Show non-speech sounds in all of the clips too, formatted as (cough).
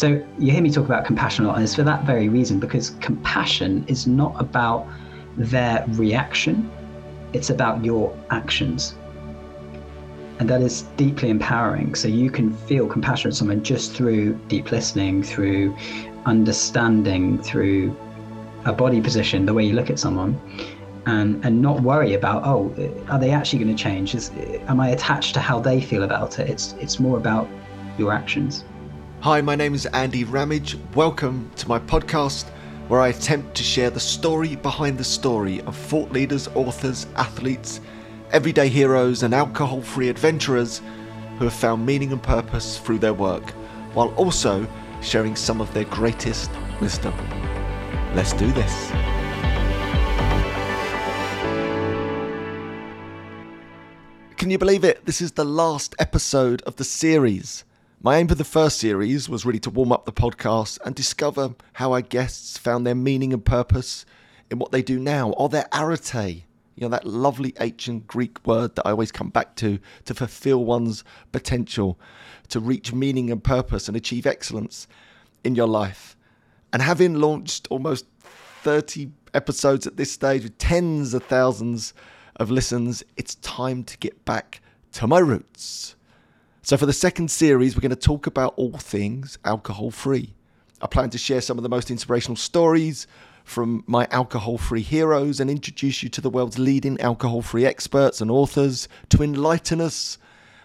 So you hear me talk about compassion a lot, and it's for that very reason because compassion is not about their reaction, it's about your actions. And that is deeply empowering. So you can feel compassion for someone just through deep listening, through understanding, through a body position, the way you look at someone and and not worry about oh are they actually going to change is am i attached to how they feel about it it's it's more about your actions hi my name is andy ramage welcome to my podcast where i attempt to share the story behind the story of thought leaders authors athletes everyday heroes and alcohol free adventurers who have found meaning and purpose through their work while also sharing some of their greatest wisdom let's do this Can you believe it? This is the last episode of the series. My aim for the first series was really to warm up the podcast and discover how our guests found their meaning and purpose in what they do now, or their arete. You know, that lovely ancient Greek word that I always come back to to fulfill one's potential, to reach meaning and purpose and achieve excellence in your life. And having launched almost 30 episodes at this stage with tens of thousands of listens, it's time to get back to my roots. So, for the second series, we're going to talk about all things alcohol free. I plan to share some of the most inspirational stories from my alcohol free heroes and introduce you to the world's leading alcohol free experts and authors to enlighten us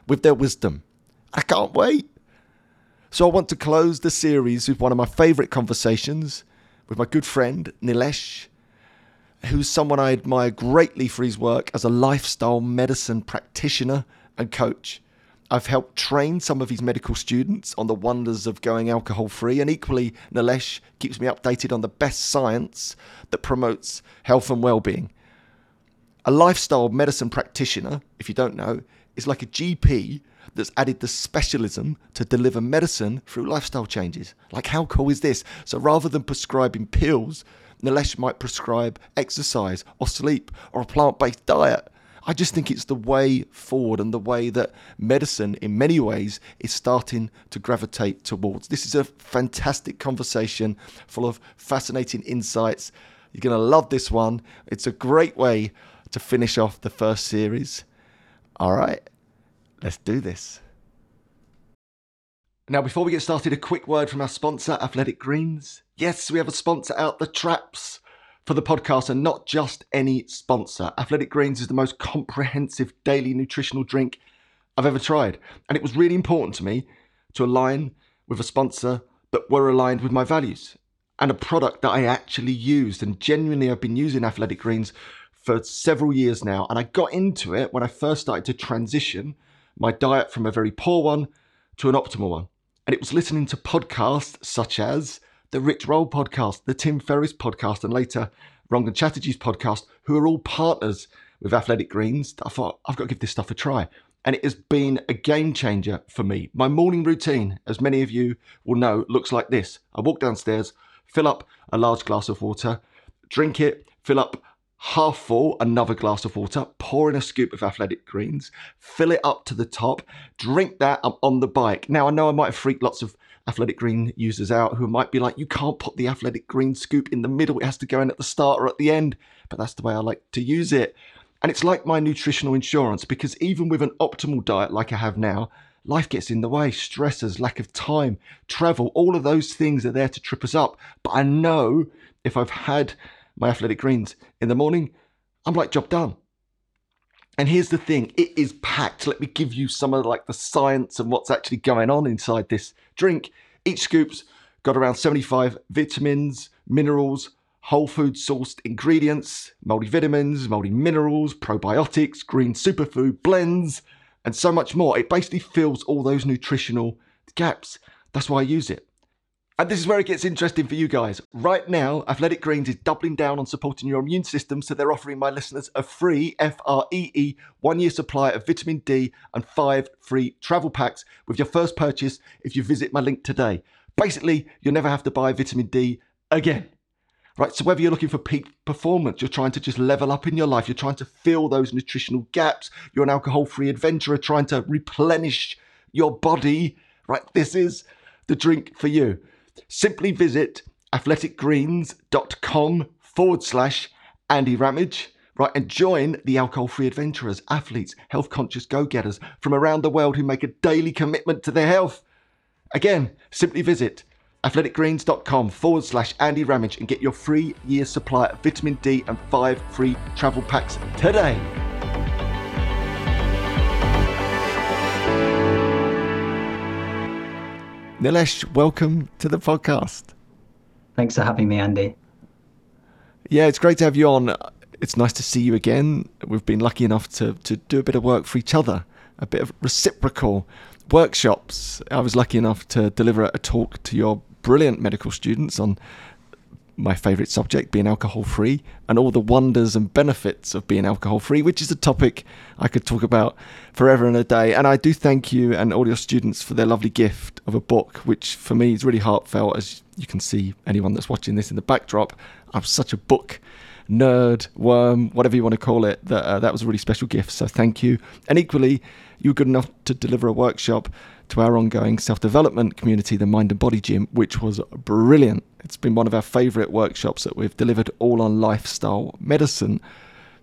with their wisdom. I can't wait. So, I want to close the series with one of my favourite conversations with my good friend Nilesh who's someone I admire greatly for his work as a lifestyle medicine practitioner and coach. I've helped train some of his medical students on the wonders of going alcohol free, and equally, Nilesh keeps me updated on the best science that promotes health and well being. A lifestyle medicine practitioner, if you don't know, is like a GP that's added the specialism to deliver medicine through lifestyle changes. Like, how cool is this? So, rather than prescribing pills, Nilesh might prescribe exercise or sleep or a plant based diet. I just think it's the way forward and the way that medicine, in many ways, is starting to gravitate towards. This is a fantastic conversation full of fascinating insights. You're going to love this one. It's a great way to finish off the first series. All right, let's do this. Now, before we get started, a quick word from our sponsor, Athletic Greens. Yes, we have a sponsor out, the Traps, for the podcast, and not just any sponsor. Athletic Greens is the most comprehensive daily nutritional drink I've ever tried. And it was really important to me to align with a sponsor that were aligned with my values and a product that I actually used. And genuinely, I've been using Athletic Greens for several years now. And I got into it when I first started to transition my diet from a very poor one to an optimal one. And it was listening to podcasts such as the Rich Roll podcast, the Tim Ferriss podcast, and later Rangan Chatterjee's podcast, who are all partners with Athletic Greens. I thought, I've got to give this stuff a try. And it has been a game changer for me. My morning routine, as many of you will know, looks like this I walk downstairs, fill up a large glass of water, drink it, fill up half full, another glass of water, pour in a scoop of athletic greens, fill it up to the top, drink that. I'm on the bike. Now, I know I might have freaked lots of athletic green users out who might be like, you can't put the athletic green scoop in the middle, it has to go in at the start or at the end. But that's the way I like to use it. And it's like my nutritional insurance because even with an optimal diet like I have now, life gets in the way, stressors, lack of time, travel, all of those things are there to trip us up. But I know if I've had my athletic greens in the morning, I'm like, job done. And here's the thing, it is packed. Let me give you some of like the science and what's actually going on inside this drink. Each scoop's got around 75 vitamins, minerals, whole food sourced ingredients, multivitamins, multi-minerals, probiotics, green superfood blends, and so much more. It basically fills all those nutritional gaps. That's why I use it. And this is where it gets interesting for you guys. Right now, Athletic Greens is doubling down on supporting your immune system, so they're offering my listeners a free F R E E one year supply of vitamin D and five free travel packs with your first purchase if you visit my link today. Basically, you'll never have to buy vitamin D again. Right, so whether you're looking for peak performance, you're trying to just level up in your life, you're trying to fill those nutritional gaps, you're an alcohol free adventurer trying to replenish your body, right? This is the drink for you. Simply visit athleticgreens.com forward slash Andy Ramage, right, and join the alcohol free adventurers, athletes, health conscious go getters from around the world who make a daily commitment to their health. Again, simply visit athleticgreens.com forward slash Andy Ramage and get your free year supply of vitamin D and five free travel packs today. Nilesh, welcome to the podcast. Thanks for having me, Andy. Yeah, it's great to have you on. It's nice to see you again. We've been lucky enough to, to do a bit of work for each other, a bit of reciprocal workshops. I was lucky enough to deliver a talk to your brilliant medical students on my favourite subject, being alcohol free, and all the wonders and benefits of being alcohol free, which is a topic I could talk about forever and a day. And I do thank you and all your students for their lovely gift of a book, which for me is really heartfelt, as you can see, anyone that's watching this in the backdrop. I'm such a book nerd, worm, whatever you want to call it, that, uh, that was a really special gift. So thank you. And equally, you were good enough to deliver a workshop to our ongoing self development community, the Mind and Body Gym, which was brilliant. It's been one of our favourite workshops that we've delivered all on lifestyle medicine.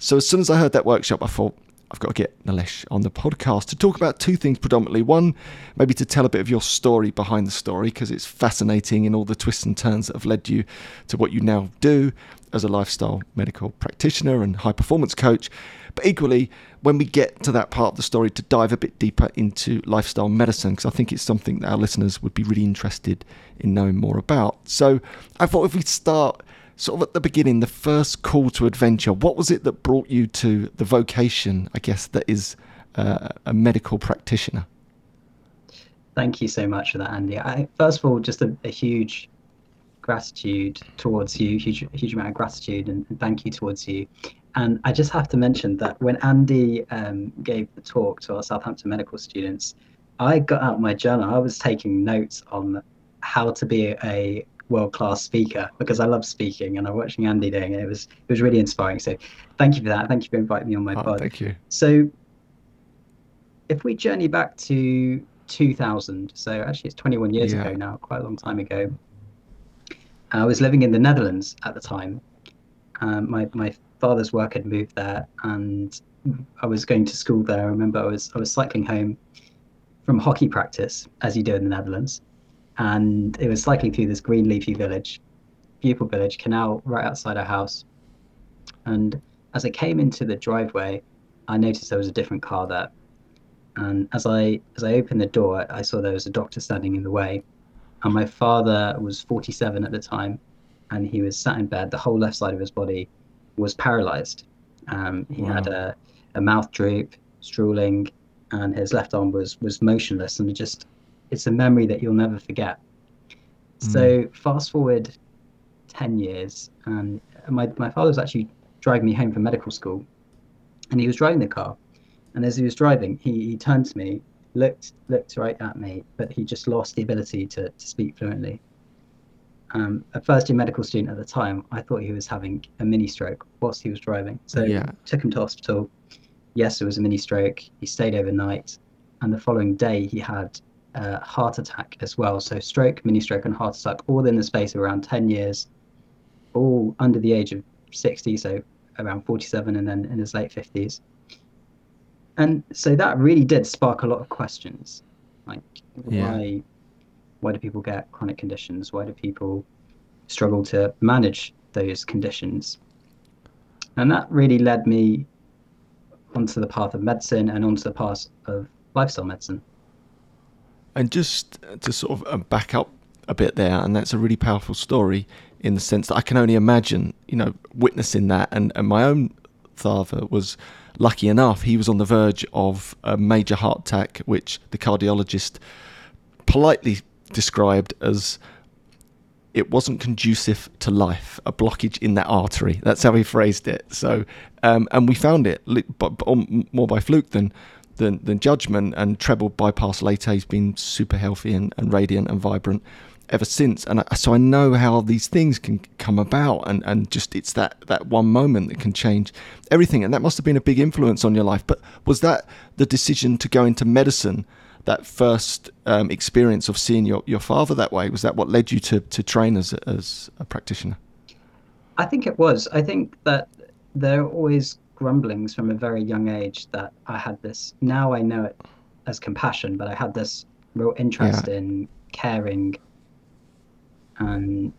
So as soon as I heard that workshop, I thought, I've got to get Nilesh on the podcast to talk about two things predominantly. One, maybe to tell a bit of your story behind the story, because it's fascinating in all the twists and turns that have led you to what you now do as a lifestyle medical practitioner and high performance coach. But equally, when we get to that part of the story, to dive a bit deeper into lifestyle medicine, because I think it's something that our listeners would be really interested in knowing more about. So I thought if we start sort of at the beginning, the first call to adventure, what was it that brought you to the vocation, I guess, that is uh, a medical practitioner? Thank you so much for that, Andy. I, first of all, just a, a huge gratitude towards you, huge, huge amount of gratitude and, and, thank you towards you. And I just have to mention that when Andy um, gave the talk to our Southampton medical students, I got out my journal. I was taking notes on how to be a world class speaker because I love speaking and I'm watching Andy doing it. It was it was really inspiring. So thank you for that. Thank you for inviting me on my oh, pod. Thank you. So if we journey back to 2000, so actually it's 21 years yeah. ago now, quite a long time ago. I was living in the Netherlands at the time. Um, my my father's work had moved there, and I was going to school there. I remember I was I was cycling home from hockey practice, as you do in the Netherlands, and it was cycling through this green leafy village, beautiful village, canal right outside our house. And as I came into the driveway, I noticed there was a different car there. And as I as I opened the door, I saw there was a doctor standing in the way. And my father was 47 at the time, and he was sat in bed. The whole left side of his body was paralyzed. Um, he wow. had a, a mouth droop, drooling, and his left arm was was motionless. And it just it's a memory that you'll never forget. Mm. So fast forward ten years, and my my father was actually driving me home from medical school, and he was driving the car, and as he was driving, he, he turned to me, looked looked right at me, but he just lost the ability to, to speak fluently. Um, a first year medical student at the time, I thought he was having a mini stroke whilst he was driving. So yeah. took him to hospital. Yes, it was a mini stroke. He stayed overnight, and the following day he had a heart attack as well. So stroke, mini stroke, and heart attack all in the space of around 10 years, all under the age of 60, so around 47, and then in his late 50s. And so that really did spark a lot of questions, like yeah. why why do people get chronic conditions? Why do people struggle to manage those conditions? And that really led me onto the path of medicine and onto the path of lifestyle medicine. And just to sort of uh, back up a bit there, and that's a really powerful story in the sense that I can only imagine, you know, witnessing that. And, and my own father was lucky enough, he was on the verge of a major heart attack, which the cardiologist politely described as it wasn't conducive to life, a blockage in that artery. That's how he phrased it. So, um, and we found it, but, but more by fluke than than, than judgment. And treble bypass later, he's been super healthy and, and radiant and vibrant ever since. And I, so I know how these things can come about, and, and just it's that, that one moment that can change everything. And that must have been a big influence on your life. But was that the decision to go into medicine that first um, experience of seeing your, your father that way? Was that what led you to, to train as a, as a practitioner? I think it was. I think that there are always grumblings from a very young age that I had this. Now I know it as compassion, but I had this real interest yeah. in caring and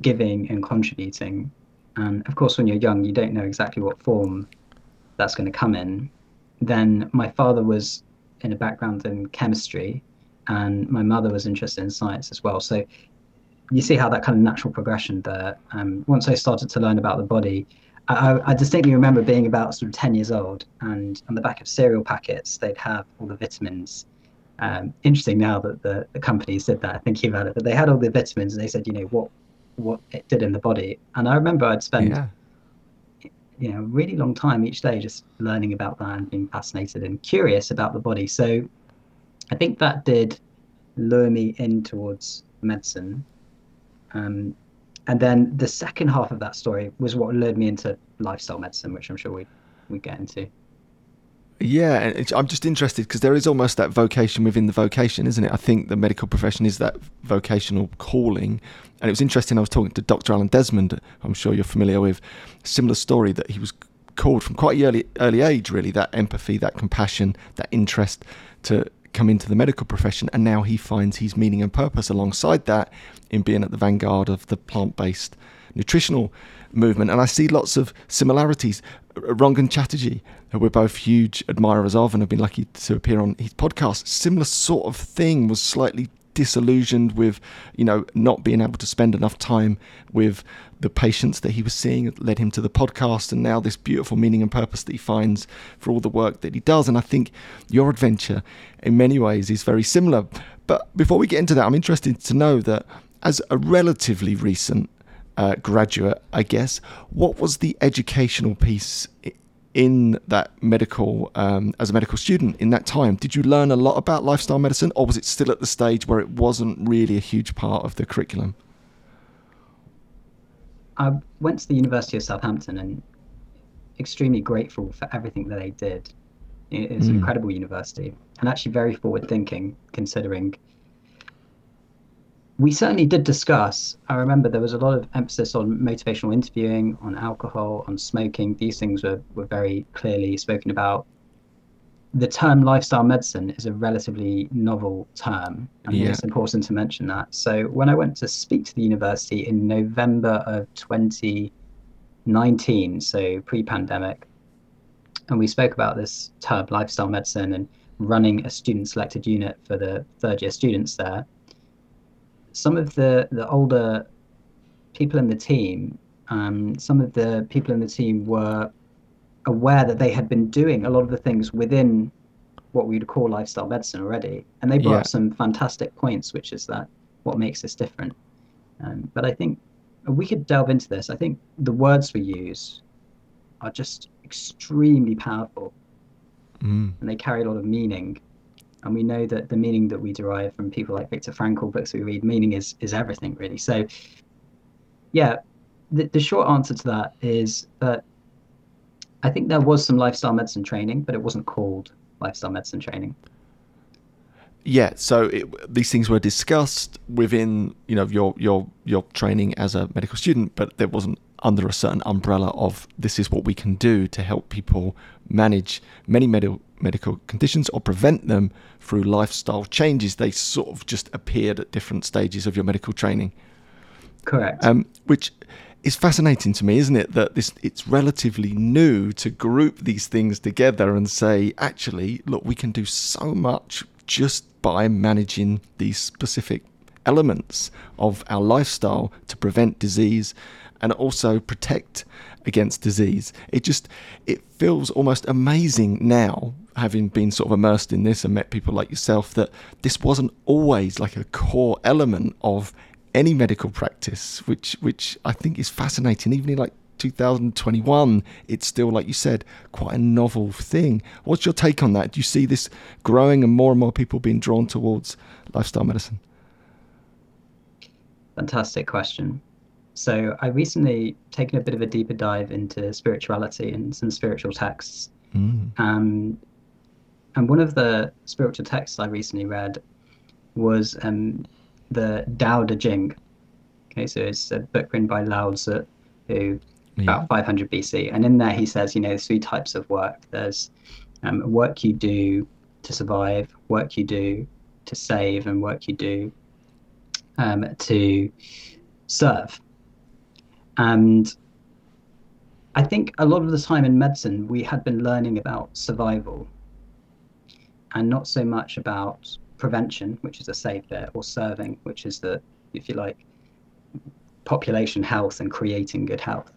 giving and contributing. And of course, when you're young, you don't know exactly what form that's going to come in. Then my father was in a background in chemistry, and my mother was interested in science as well. So you see how that kind of natural progression there. Um, once I started to learn about the body, I, I, distinctly remember being about sort of 10 years old, and on the back of cereal packets, they'd have all the vitamins. Um, interesting now that the, the companies did that, thinking about it, but they had all the vitamins and they said, you know, what what it did in the body. And I remember I'd spend, yeah. You know, a really long time each day just learning about that and being fascinated and curious about the body. So I think that did lure me in towards medicine. Um, and then the second half of that story was what lured me into lifestyle medicine, which I'm sure we we get into. Yeah, I'm just interested because there is almost that vocation within the vocation, isn't it? I think the medical profession is that vocational calling. And it was interesting, I was talking to Dr. Alan Desmond, I'm sure you're familiar with, similar story that he was called from quite early early age, really, that empathy, that compassion, that interest to come into the medical profession. And now he finds his meaning and purpose alongside that in being at the vanguard of the plant based nutritional movement. And I see lots of similarities. Rangan Chatterjee, who we're both huge admirers of and have been lucky to appear on his podcast, similar sort of thing was slightly disillusioned with, you know, not being able to spend enough time with the patients that he was seeing led him to the podcast and now this beautiful meaning and purpose that he finds for all the work that he does. And I think your adventure in many ways is very similar. But before we get into that, I'm interested to know that as a relatively recent uh, graduate, I guess. What was the educational piece in that medical, um, as a medical student in that time? Did you learn a lot about lifestyle medicine, or was it still at the stage where it wasn't really a huge part of the curriculum? I went to the University of Southampton and extremely grateful for everything that they did. It's mm. an incredible university and actually very forward thinking considering we certainly did discuss. I remember there was a lot of emphasis on motivational interviewing, on alcohol, on smoking. These things were, were very clearly spoken about. The term lifestyle medicine is a relatively novel term. I think yeah. it's important to mention that. So when I went to speak to the university in November of 2019, so pre pandemic, and we spoke about this term lifestyle medicine and running a student selected unit for the third year students there some of the the older people in the team, um, some of the people in the team were aware that they had been doing a lot of the things within what we'd call lifestyle medicine already, and they brought yeah. up some fantastic points, which is that what makes this different. Um, but I think we could delve into this. I think the words we use are just extremely powerful, mm. and they carry a lot of meaning and we know that the meaning that we derive from people like Viktor Frankl, books we read, meaning is is everything really. So, yeah, the, the short answer to that is that I think there was some lifestyle medicine training, but it wasn't called lifestyle medicine training. Yeah, so it, these things were discussed within you know your your your training as a medical student, but there wasn't under a certain umbrella of this is what we can do to help people manage many medical medical conditions or prevent them through lifestyle changes. They sort of just appeared at different stages of your medical training. Correct. Um, which is fascinating to me, isn't it? That this it's relatively new to group these things together and say, actually, look, we can do so much just by managing these specific elements of our lifestyle to prevent disease and also protect against disease. It just it feels almost amazing now having been sort of immersed in this and met people like yourself that this wasn't always like a core element of any medical practice which which I think is fascinating. Even in like 2021 it's still like you said quite a novel thing. What's your take on that? Do you see this growing and more and more people being drawn towards lifestyle medicine? Fantastic question so I recently taken a bit of a deeper dive into spirituality and some spiritual texts. Mm. Um, and one of the spiritual texts I recently read was um, the Tao Te Ching. Okay, so it's a book written by Lao Tzu, who yeah. about 500 BC, and in there he says, you know, three types of work. There's um, work you do to survive, work you do to save, and work you do um, to serve. And I think a lot of the time in medicine, we had been learning about survival and not so much about prevention, which is a save bit, or serving, which is the, if you like, population health and creating good health.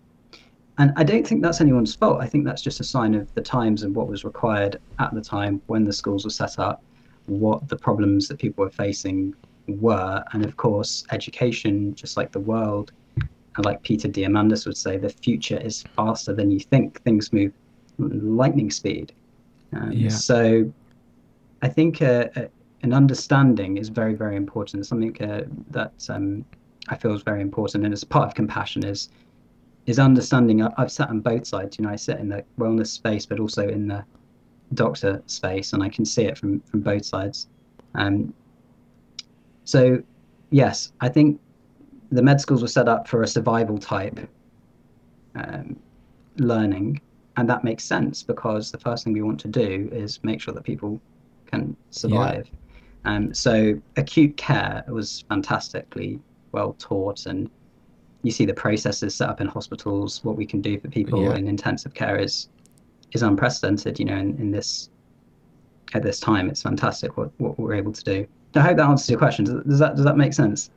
And I don't think that's anyone's fault. I think that's just a sign of the times and what was required at the time when the schools were set up, what the problems that people were facing were. And of course, education, just like the world, and like Peter Diamandis would say, the future is faster than you think. Things move lightning speed. Um, yeah. So I think uh, uh, an understanding is very, very important. Something uh, that um, I feel is very important, and as part of compassion is is understanding. I've sat on both sides. You know, I sit in the wellness space, but also in the doctor space, and I can see it from from both sides. Um, so, yes, I think the med schools were set up for a survival type um, learning, and that makes sense because the first thing we want to do is make sure that people can survive. Yeah. Um, so acute care was fantastically well taught, and you see the processes set up in hospitals. What we can do for people yeah. in intensive care is is unprecedented. You know, in, in this at this time, it's fantastic what what we're able to do. I hope that answers your question. Does, does that does that make sense?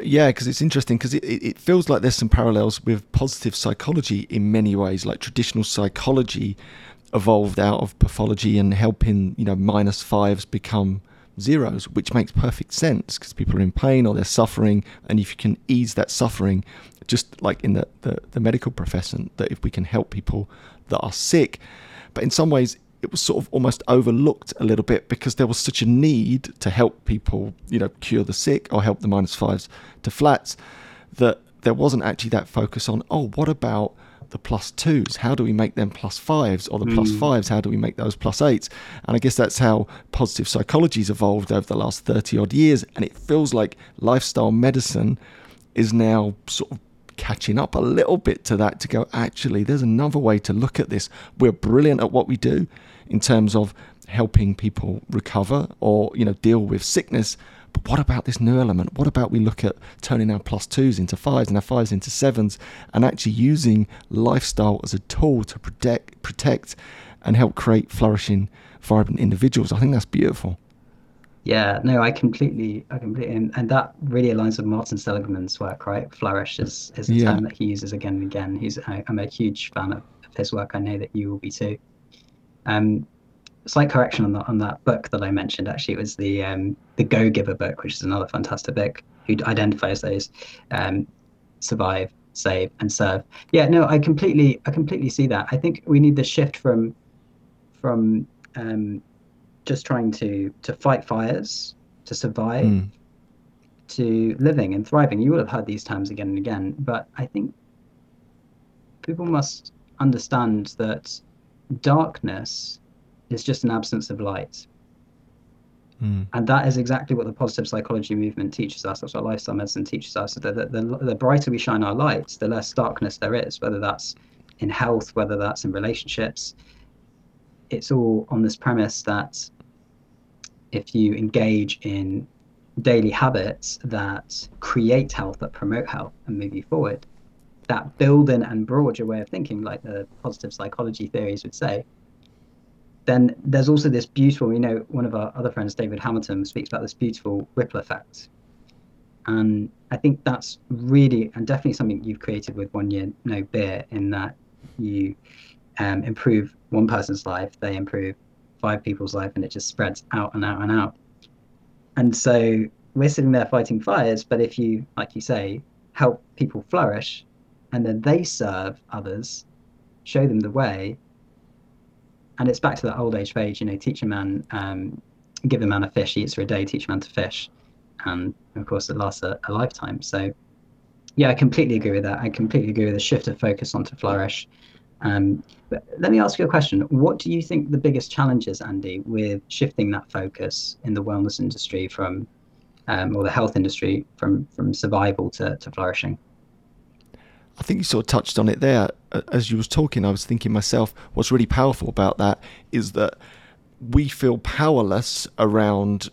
Yeah, because it's interesting because it, it feels like there's some parallels with positive psychology in many ways. Like traditional psychology evolved out of pathology and helping you know minus fives become zeros, which makes perfect sense because people are in pain or they're suffering, and if you can ease that suffering, just like in the, the, the medical profession, that if we can help people that are sick, but in some ways it was sort of almost overlooked a little bit because there was such a need to help people, you know, cure the sick or help the minus fives to flats that there wasn't actually that focus on, oh, what about the plus twos? How do we make them plus fives? Or the mm. hmm. fives, how do we make those plus eights? And I guess that's how positive psychology's evolved over the last 30 odd years. And it feels like lifestyle medicine is now sort of catching up a little bit to that to go, actually, there's another way to look at this. We're brilliant at what we do in terms of helping people recover or you know deal with sickness. But what about this new element? What about we look at turning our plus twos into fives and our fives into sevens and actually using lifestyle as a tool to protect protect and help create flourishing vibrant individuals? I think that's beautiful. Yeah no i completely i completely and, that really aligns with martin seligman's work right? Flourish is, is a yeah. term that he uses again and again. He's I, i'm a huge fan of, of his work. I know that you will be too um, slight correction on that on that book that I mentioned. Actually, it was the um, the Go Giver book, which is another fantastic book who identifies those um, survive, save, and serve. Yeah, no, I completely I completely see that. I think we need the shift from from um, just trying to to fight fires to survive mm. to living and thriving. You will have heard these terms again and again, but I think people must understand that darkness is just an absence of light. Mm. And that is exactly what the positive psychology movement teaches us. That's what lifestyle medicine teaches us. That the, the, the brighter we shine our lights, the less darkness there is, whether that's in health, whether that's in relationships. It's all on this premise that if you engage in daily habits that create health, that promote health and move you forward, that build in and broad your way of thinking, like the positive psychology theories would say, then there's also this beautiful, you know, one of our other friends, David Hamilton, speaks about this beautiful ripple effect. And I think that's really and definitely something you've created with One Year No Beer, in that you um, improve one person's life, they improve five people's life, and it just spreads out and out and out. And so we're sitting there fighting fires, but if you, like you say, help people flourish, and then they serve others, show them the way. And it's back to that old age phase, you know, teach a man, um, give a man a fish, eats for a day, teach a man to fish. And of course, it lasts a, a lifetime. So, yeah, I completely agree with that. I completely agree with the shift of focus onto flourish Um, but let me ask you a question. What do you think the biggest challenges, Andy, with shifting that focus in the wellness industry from, um, or the health industry from from survival to, to flourishing? I think you sort of touched on it there as you was talking. I was thinking myself, what's really powerful about that is that we feel powerless around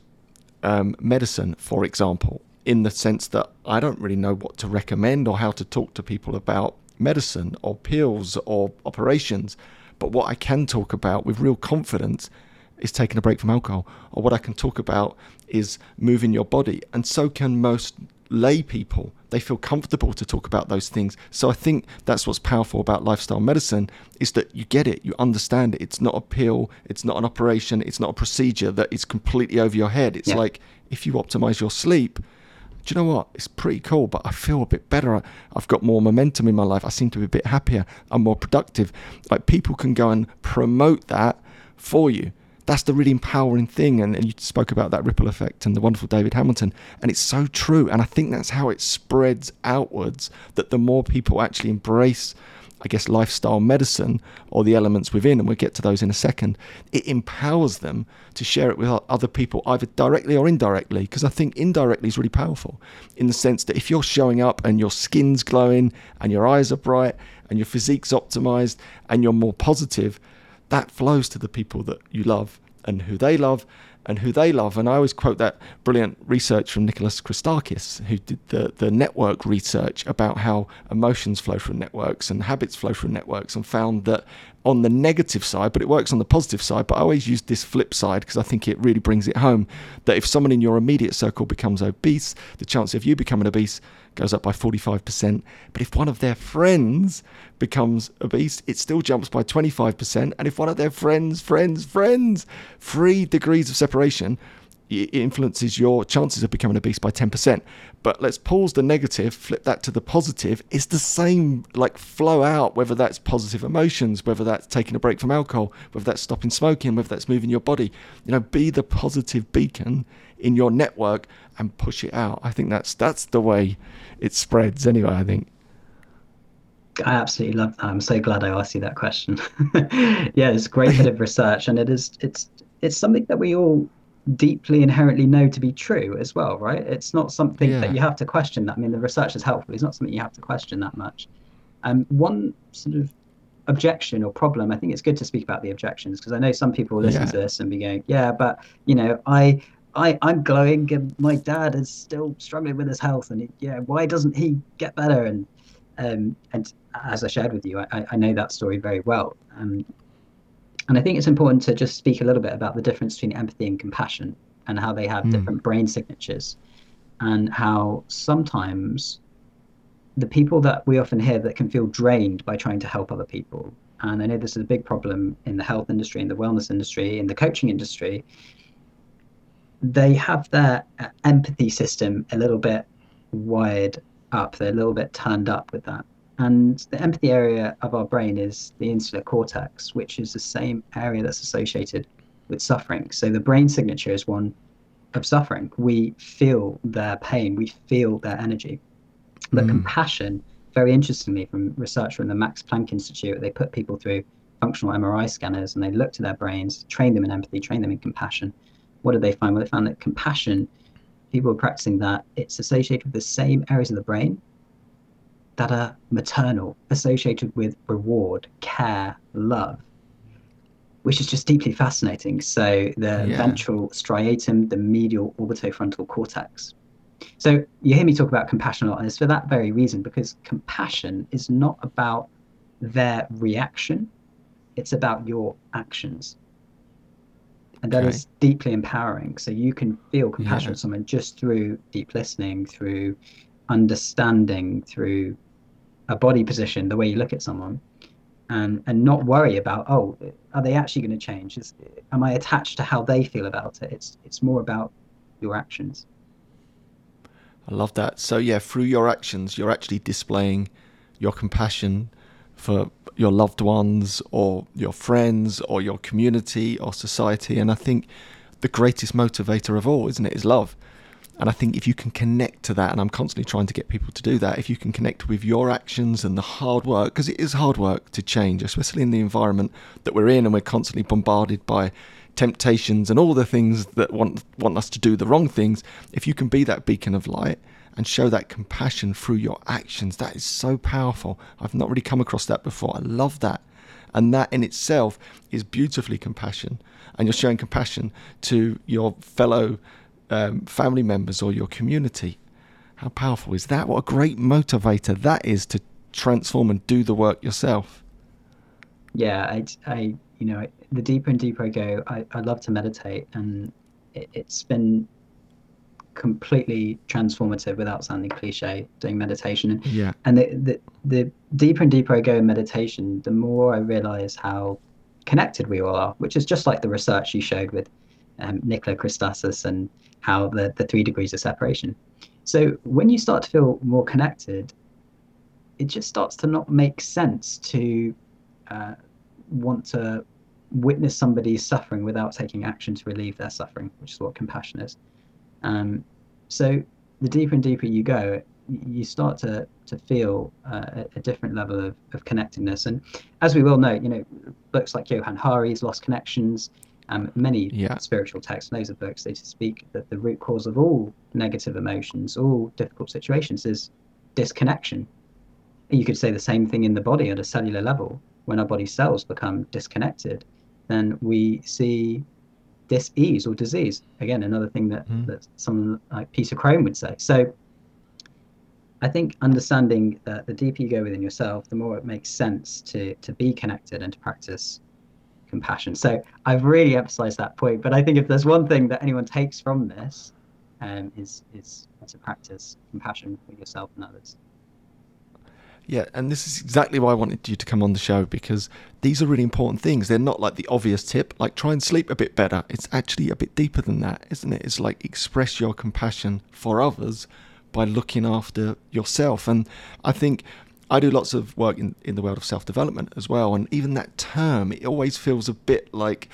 um, medicine, for example, in the sense that I don't really know what to recommend or how to talk to people about medicine or pills or operations. But what I can talk about with real confidence is taking a break from alcohol, or what I can talk about is moving your body. And so can most lay people. They feel comfortable to talk about those things. So I think that's what's powerful about lifestyle medicine is that you get it, you understand it. It's not a pill, it's not an operation, it's not a procedure that is completely over your head. It's yeah. like if you optimize your sleep, do you know what? It's pretty cool, but I feel a bit better. I've got more momentum in my life. I seem to be a bit happier. I'm more productive. Like people can go and promote that for you. That's the really empowering thing. And, and you spoke about that ripple effect and the wonderful David Hamilton. And it's so true. And I think that's how it spreads outwards that the more people actually embrace I guess, lifestyle medicine or the elements within, and we'll get to those in a second, it empowers them to share it with other people, either directly or indirectly. Because I think indirectly is really powerful in the sense that if you're showing up and your skin's glowing and your eyes are bright and your physique's optimized and you're more positive, that flows to the people that you love and who they love and who they love. And I always quote that brilliant research from Nicholas Christakis, who did the, the network research about how emotions flow through networks and habits flow through networks, and found that on the negative side, but it works on the positive side. But I always use this flip side because I think it really brings it home that if someone in your immediate circle becomes obese, the chance of you becoming obese goes up by 45%. But if one of their friends becomes obese, it still jumps by 25%. And if one of their friends, friends, friends, three degrees of separation, it influences your chances of becoming obese by 10%. But let's pause the negative, flip that to the positive. It's the same, like flow out, whether that's positive emotions, whether that's taking a break from alcohol, whether that's stopping smoking, whether that's moving your body. You know, be the positive beacon in your network and push it out. I think that's that's the way it spreads anyway, I think. I absolutely love that. I'm so glad I asked you that question. (laughs) yeah, it's great bit of research and it is it's it's something that we all deeply inherently know to be true as well, right? It's not something yeah. that you have to question that. I mean, the research is helpful. It's not something you have to question that much. Um, one sort of objection or problem, I think it's good to speak about the objections because I know some people listen yeah. to this and be going, yeah, but you know, I, I, I'm glowing and my dad is still struggling with his health and he, yeah, why doesn't he get better? And, um, and as I shared with you, I, I know that story very well. Um, and I think it's important to just speak a little bit about the difference between empathy and compassion and how they have mm. different brain signatures and how sometimes the people that we often hear that can feel drained by trying to help other people and i know this is a big problem in the health industry in the wellness industry in the coaching industry they have their empathy system a little bit wired up they're a little bit turned up with that and the empathy area of our brain is the insular cortex, which is the same area that's associated with suffering. So the brain signature is one of suffering. We feel their pain, we feel their energy. But mm. compassion, very interestingly, from research from the Max Planck Institute, they put people through functional MRI scanners and they looked at their brains, trained them in empathy, trained them in compassion. What did they find? Well, they found that compassion, people were practicing that, it's associated with the same areas of the brain that are maternal, associated with reward, care, love, which is just deeply fascinating. So the yeah. ventral striatum, the medial orbitofrontal cortex. So you hear me talk about compassion a lot, and it's for that very reason, because compassion is not about their reaction, it's about your actions. And that okay. is deeply empowering. So you can feel compassion yeah. for someone just through deep listening, through understanding, through a body position, the way you look at someone, and and not worry about oh, are they actually going to change? Is, am I attached to how they feel about it? It's it's more about your actions. I love that. So yeah, through your actions, you're actually displaying your compassion for your loved ones or your friends or your community or society. And I think the greatest motivator of all, isn't it, is love. And I think if you can connect to that, and I'm constantly trying to get people to do that, if you can connect with your actions and the hard work, because it is hard work to change, especially in the environment that we're in, and we're constantly bombarded by temptations and all the things that want want us to do the wrong things. If you can be that beacon of light and show that compassion through your actions, that is so powerful. I've not really come across that before. I love that. And that in itself is beautifully compassion. And you're showing compassion to your fellow um, family members or your community. How powerful is that? What a great motivator that is to transform and do the work yourself. Yeah, I, I you know, the deeper and deeper I go, I, I love to meditate, and it, it's been completely transformative without sounding cliche doing meditation and yeah and the, the the deeper and deeper i go in meditation the more i realize how connected we all are which is just like the research you showed with um, Nicholas Christakis and how the, the three degrees of separation. So when you start to feel more connected, it just starts to not make sense to uh, want to witness somebody's suffering without taking action to relieve their suffering, which is what compassion is. Um, so the deeper and deeper you go, you start to to feel uh, a, different level of, of connectedness. And as we will know, you know, books like Johann Hari's Lost Connections, um, many yeah. spiritual texts, loads of books, they speak that the root cause of all negative emotions, all difficult situations, is disconnection. You could say the same thing in the body at a cellular level. When our body cells become disconnected, then we see dis-ease or disease. Again, another thing that, mm. that someone like Peter Crone would say. So I think understanding that the deeper you go within yourself, the more it makes sense to to be connected and to practice compassion. So I've really emphasized that point. But I think if there's one thing that anyone takes from this, um, is is to practice compassion for yourself and others. Yeah, and this is exactly why I wanted you to come on the show because these are really important things. They're not like the obvious tip, like try and sleep a bit better. It's actually a bit deeper than that, isn't it? It's like express your compassion for others by looking after yourself. And I think I do lots of work in, in the world of self development as well. And even that term, it always feels a bit like,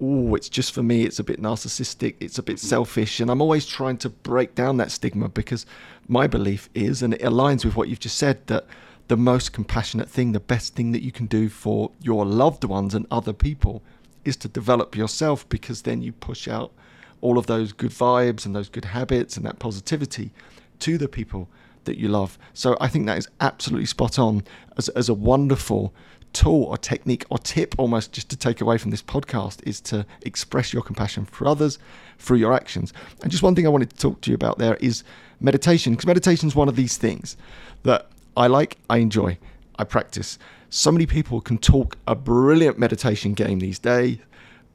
oh, it's just for me. It's a bit narcissistic. It's a bit mm-hmm. selfish. And I'm always trying to break down that stigma because my belief is, and it aligns with what you've just said, that the most compassionate thing, the best thing that you can do for your loved ones and other people is to develop yourself because then you push out all of those good vibes and those good habits and that positivity to the people that you love. So I think that is absolutely spot on as, as a wonderful tool or technique or tip almost just to take away from this podcast is to express your compassion for others through your actions. And just one thing I wanted to talk to you about there is meditation, because meditation is one of these things that I like, I enjoy, I practice. So many people can talk a brilliant meditation game these days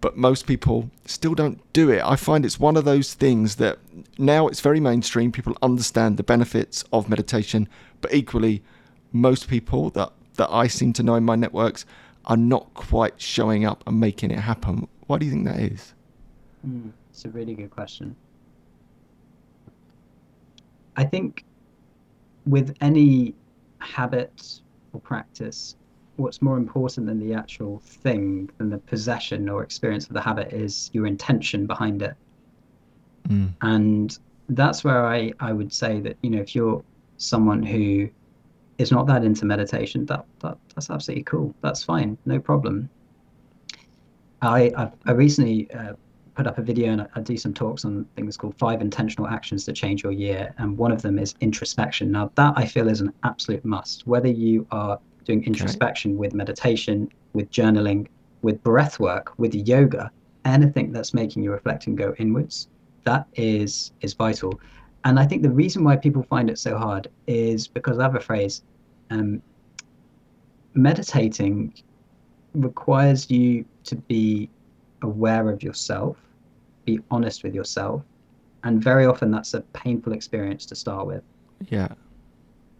but most people still don't do it. I find it's one of those things that now it's very mainstream. People understand the benefits of meditation, but equally, most people that, that I seem to know in my networks are not quite showing up and making it happen. Why do you think that is? Mm, it's a really good question. I think with any habit or practice, what's more important than the actual thing, than the possession or experience of the habit, is your intention behind it. Mm. And that's where I, I would say that, you know, if you're someone who is not that into meditation, that, that that's absolutely cool. That's fine. No problem. I, I've, I recently uh, put up a video and I, I do some talks on things called five intentional actions to change your year. And one of them is introspection. Now, that I feel is an absolute must. Whether you are doing introspection okay. with meditation, with journaling, with breath work, with yoga, anything that's making you reflect and go inwards, that is is vital. And I think the reason why people find it so hard is because I have a phrase, um, meditating requires you to be aware of yourself, be honest with yourself, and very often that's a painful experience to start with. Yeah.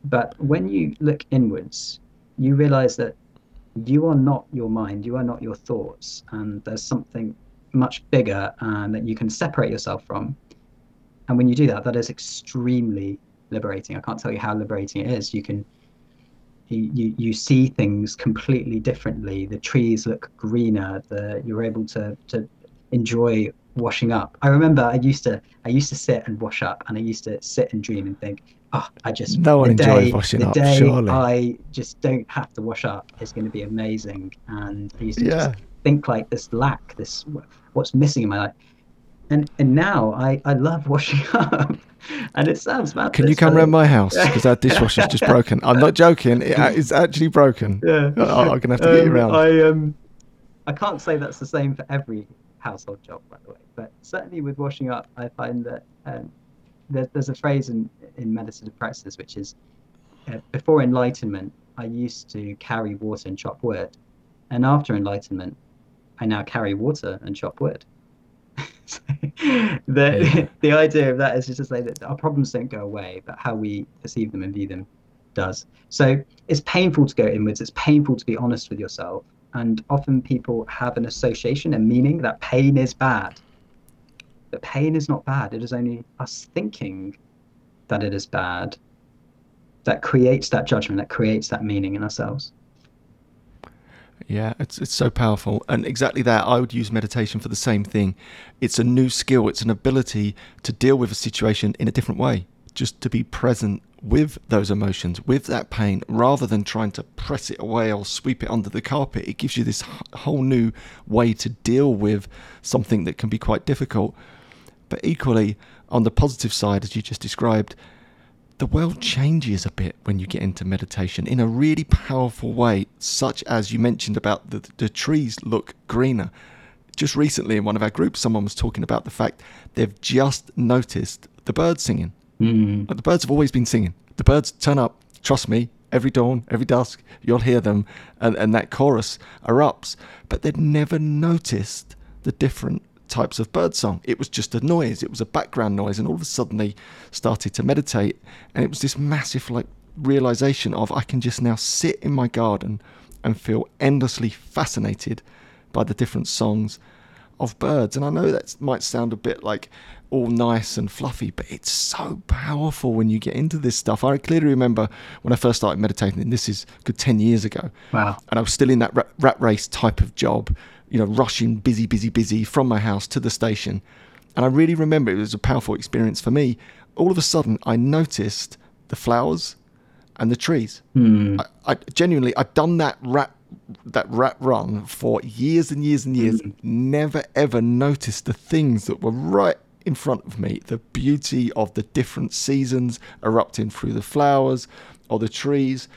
But when you look inwards, you realize that you are not your mind, you are not your thoughts, and there's something much bigger and that you can separate yourself from. And when you do that, that is extremely liberating. I can't tell you how liberating it is. You can you, you see things completely differently. The trees look greener. The you're able to to enjoy washing up. I remember I used to I used to sit and wash up, and I used to sit and dream and think, oh, I just no one enjoys day, washing the up. day Surely, I just don't have to wash up is going to be amazing. And I used to yeah. just think like this lack, this what's missing in my life. And and now I I love washing (laughs) up. And it sounds mad. Can you come round my house because our dishwasher's just (laughs) broken? I'm not joking. It, it's actually broken. Yeah. Oh, I'm gonna have to get you Um, round. I um, I can't say that's the same for every household job, by the way, but certainly with washing up, I find that um, there, there's a phrase in in meditative practices which is uh, before enlightenment, I used to carry water and chop wood, and after enlightenment, I now carry water and chop wood. (laughs) So, the Yeah. (laughs) the idea of that is just to say that our problems don't go away, but how we perceive them and view them does. So it's painful to go inwards. It's painful to be honest with yourself. And often people have an association, a meaning that pain is bad. But pain is not bad. It is only us thinking that it is bad that creates that judgment, that creates that meaning in ourselves. Yeah, it's it's so powerful, and exactly that. I would use meditation for the same thing. It's a new skill. It's an ability to deal with a situation in a different way. Just to be present with those emotions, with that pain, rather than trying to press it away or sweep it under the carpet. It gives you this whole new way to deal with something that can be quite difficult. But equally, on the positive side, as you just described, the world changes a bit when you get into meditation in a really powerful way, such as you mentioned about the, the trees look greener. Just recently, in one of our groups, someone was talking about the fact they've just noticed the birds singing. Mm. Like, the birds have always been singing. The birds turn up, trust me, every dawn, every dusk, you'll hear them, and, and that chorus erupts. But they'd never noticed the different types of birdsong. It was just a noise, it was a background noise, and all of a sudden they started to meditate, and it was this massive like realization of I can just now sit in my garden and feel endlessly fascinated by the different songs of birds. And I know that might sound a bit like all nice and fluffy, but it's so powerful when you get into this stuff. I clearly remember when I first started meditating, and this is a good 10 years ago, Wow. and I was still in that rat race type of job, you know, rushing busy, busy, busy from my house to the station. And I really remember it was a powerful experience for me. All of a sudden, I noticed the flowers and the trees. Mm. I, I genuinely, I'd done that rat that rat run for years and years and years. Never ever noticed the things that were right in front of me. The beauty of the different seasons erupting through the flowers or the trees.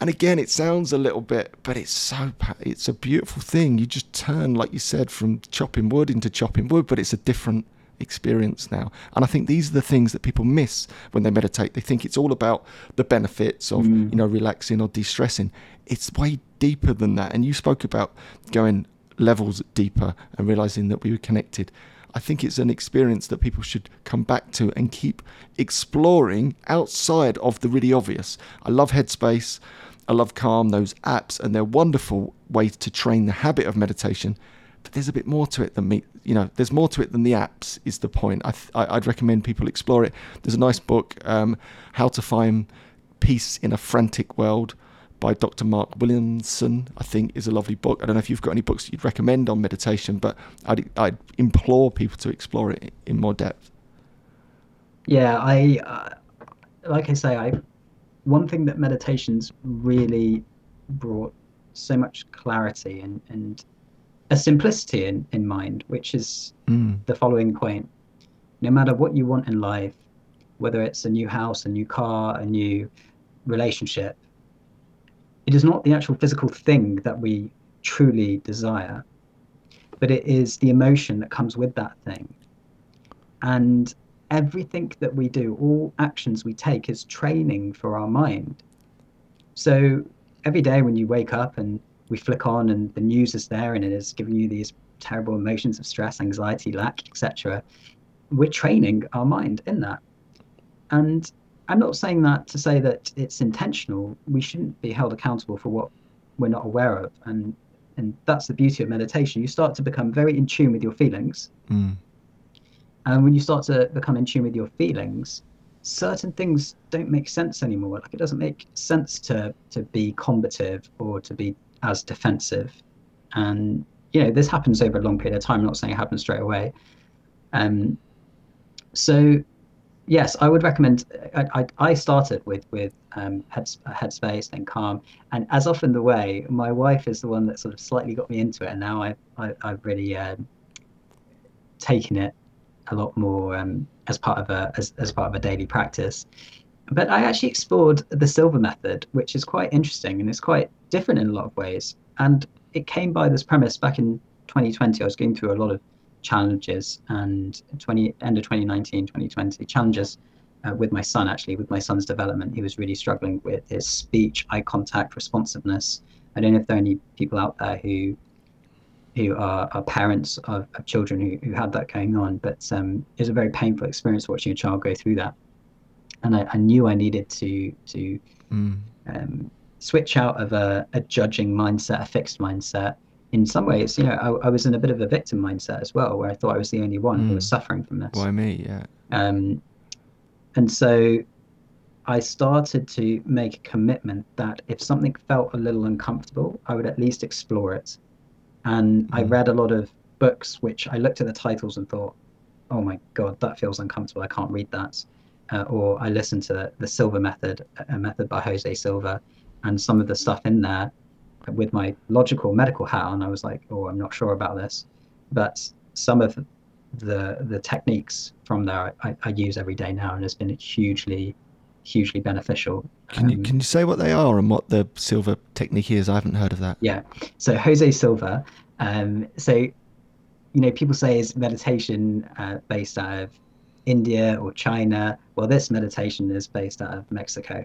And again, it sounds a little bit, but it's so it's a beautiful thing. You just turn, like you said, from chopping wood into chopping wood, but it's a different experience now. And I think these are the things that people miss when they meditate. They think it's all about the benefits of Mm. you know relaxing or de-stressing. It's way deeper than that. And you spoke about going levels deeper and realizing that we were connected. I think it's an experience that people should come back to and keep exploring outside of the really obvious. I love Headspace. I love Calm, those apps, and they're wonderful ways to train the habit of meditation. But there's a bit more to it than me. You know, there's more to it than the apps. Is the point? I I'd recommend people explore it. There's a nice book, um, How to Find Peace in a Frantic World, by Dr. Mark Williamson. I think is a lovely book. I don't know if you've got any books you'd recommend on meditation, but I'd I'd implore people to explore it in more depth. Yeah, I uh, like I say, I one thing that meditation's really brought so much clarity and and a simplicity in, in mind, which is Mm. the following point. No matter what you want in life, whether it's a new house, a new car, a new relationship, it is not the actual physical thing that we truly desire, but it is the emotion that comes with that thing. And everything that we do, all actions we take, is training for our mind. So every day when you wake up and we flick on and the news is there and it is giving you these terrible emotions of stress, anxiety, lack, etc., we're training our mind in that. And I'm not saying that to say that it's intentional. We shouldn't be held accountable for what we're not aware of. And and that's the beauty of meditation. You start to become very in tune with your feelings. Mm. And when you start to become in tune with your feelings, certain things don't make sense anymore. Like it doesn't make sense to to be combative or to be as defensive. And you know, this happens over a long period of time. I'm not saying it happens straight away. Um, so yes, I would recommend. I, I, I started with with um, Head, Headspace, then Calm, and as often the way, my wife is the one that sort of slightly got me into it, and now I, I I've really um, taken it a lot more um, as part of a as, as part of a daily practice. But I actually explored the Silva method, which is quite interesting and it's quite different in a lot of ways. And it came by this premise back in 2020. I was going through a lot of challenges and 20 end of 2019 2020 challenges uh, with my son actually with my son's development he was really struggling with his speech eye contact responsiveness i don't know if there are any people out there who who are, are parents of, of children who, who had that going on but um, it was a very painful experience watching a child go through that and i, I knew i needed to to mm. um, switch out of a, a judging mindset a fixed mindset in some ways, you know, I, I, was in a bit of a victim mindset as well, where I thought I was the only one mm. who was suffering from this. Why me? Yeah. Um, and so I started to make a commitment that if something felt a little uncomfortable, I would at least explore it. And mm. I read a lot of books which I looked at the titles and thought, oh my God, that feels uncomfortable. I can't read that. Uh, or I listened to the Silva Method, a method by Jose Silva, and some of the stuff in there with my logical medical hat on, I was like, oh, I'm not sure about this. But some of the the techniques from there I, I use every day now, and has been hugely, hugely beneficial. Can you um, can you say what they are and what the Silva technique is? I haven't heard of that. Yeah. So Jose Silva. Um, so you know, people say is meditation uh, based out of India or China. Well, this meditation is based out of Mexico,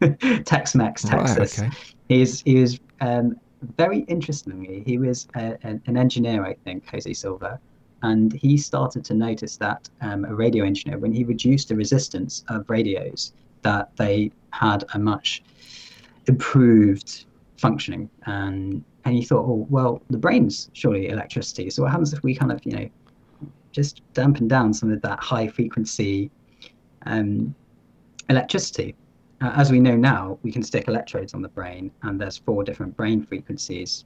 (laughs) Tex-Mex, Texas. Right, okay. He's he was um, very interestingly, he was a, a, an engineer, I think, Jose Silva, and he started to notice that um, a radio engineer, when he reduced the resistance of radios, that they had a much improved functioning. And and he thought, oh well, the brain's surely electricity. So what happens if we kind of, you know, just dampen down some of that high frequency um, electricity? Uh, as we know now, we can stick electrodes on the brain, and there's four different brain frequencies.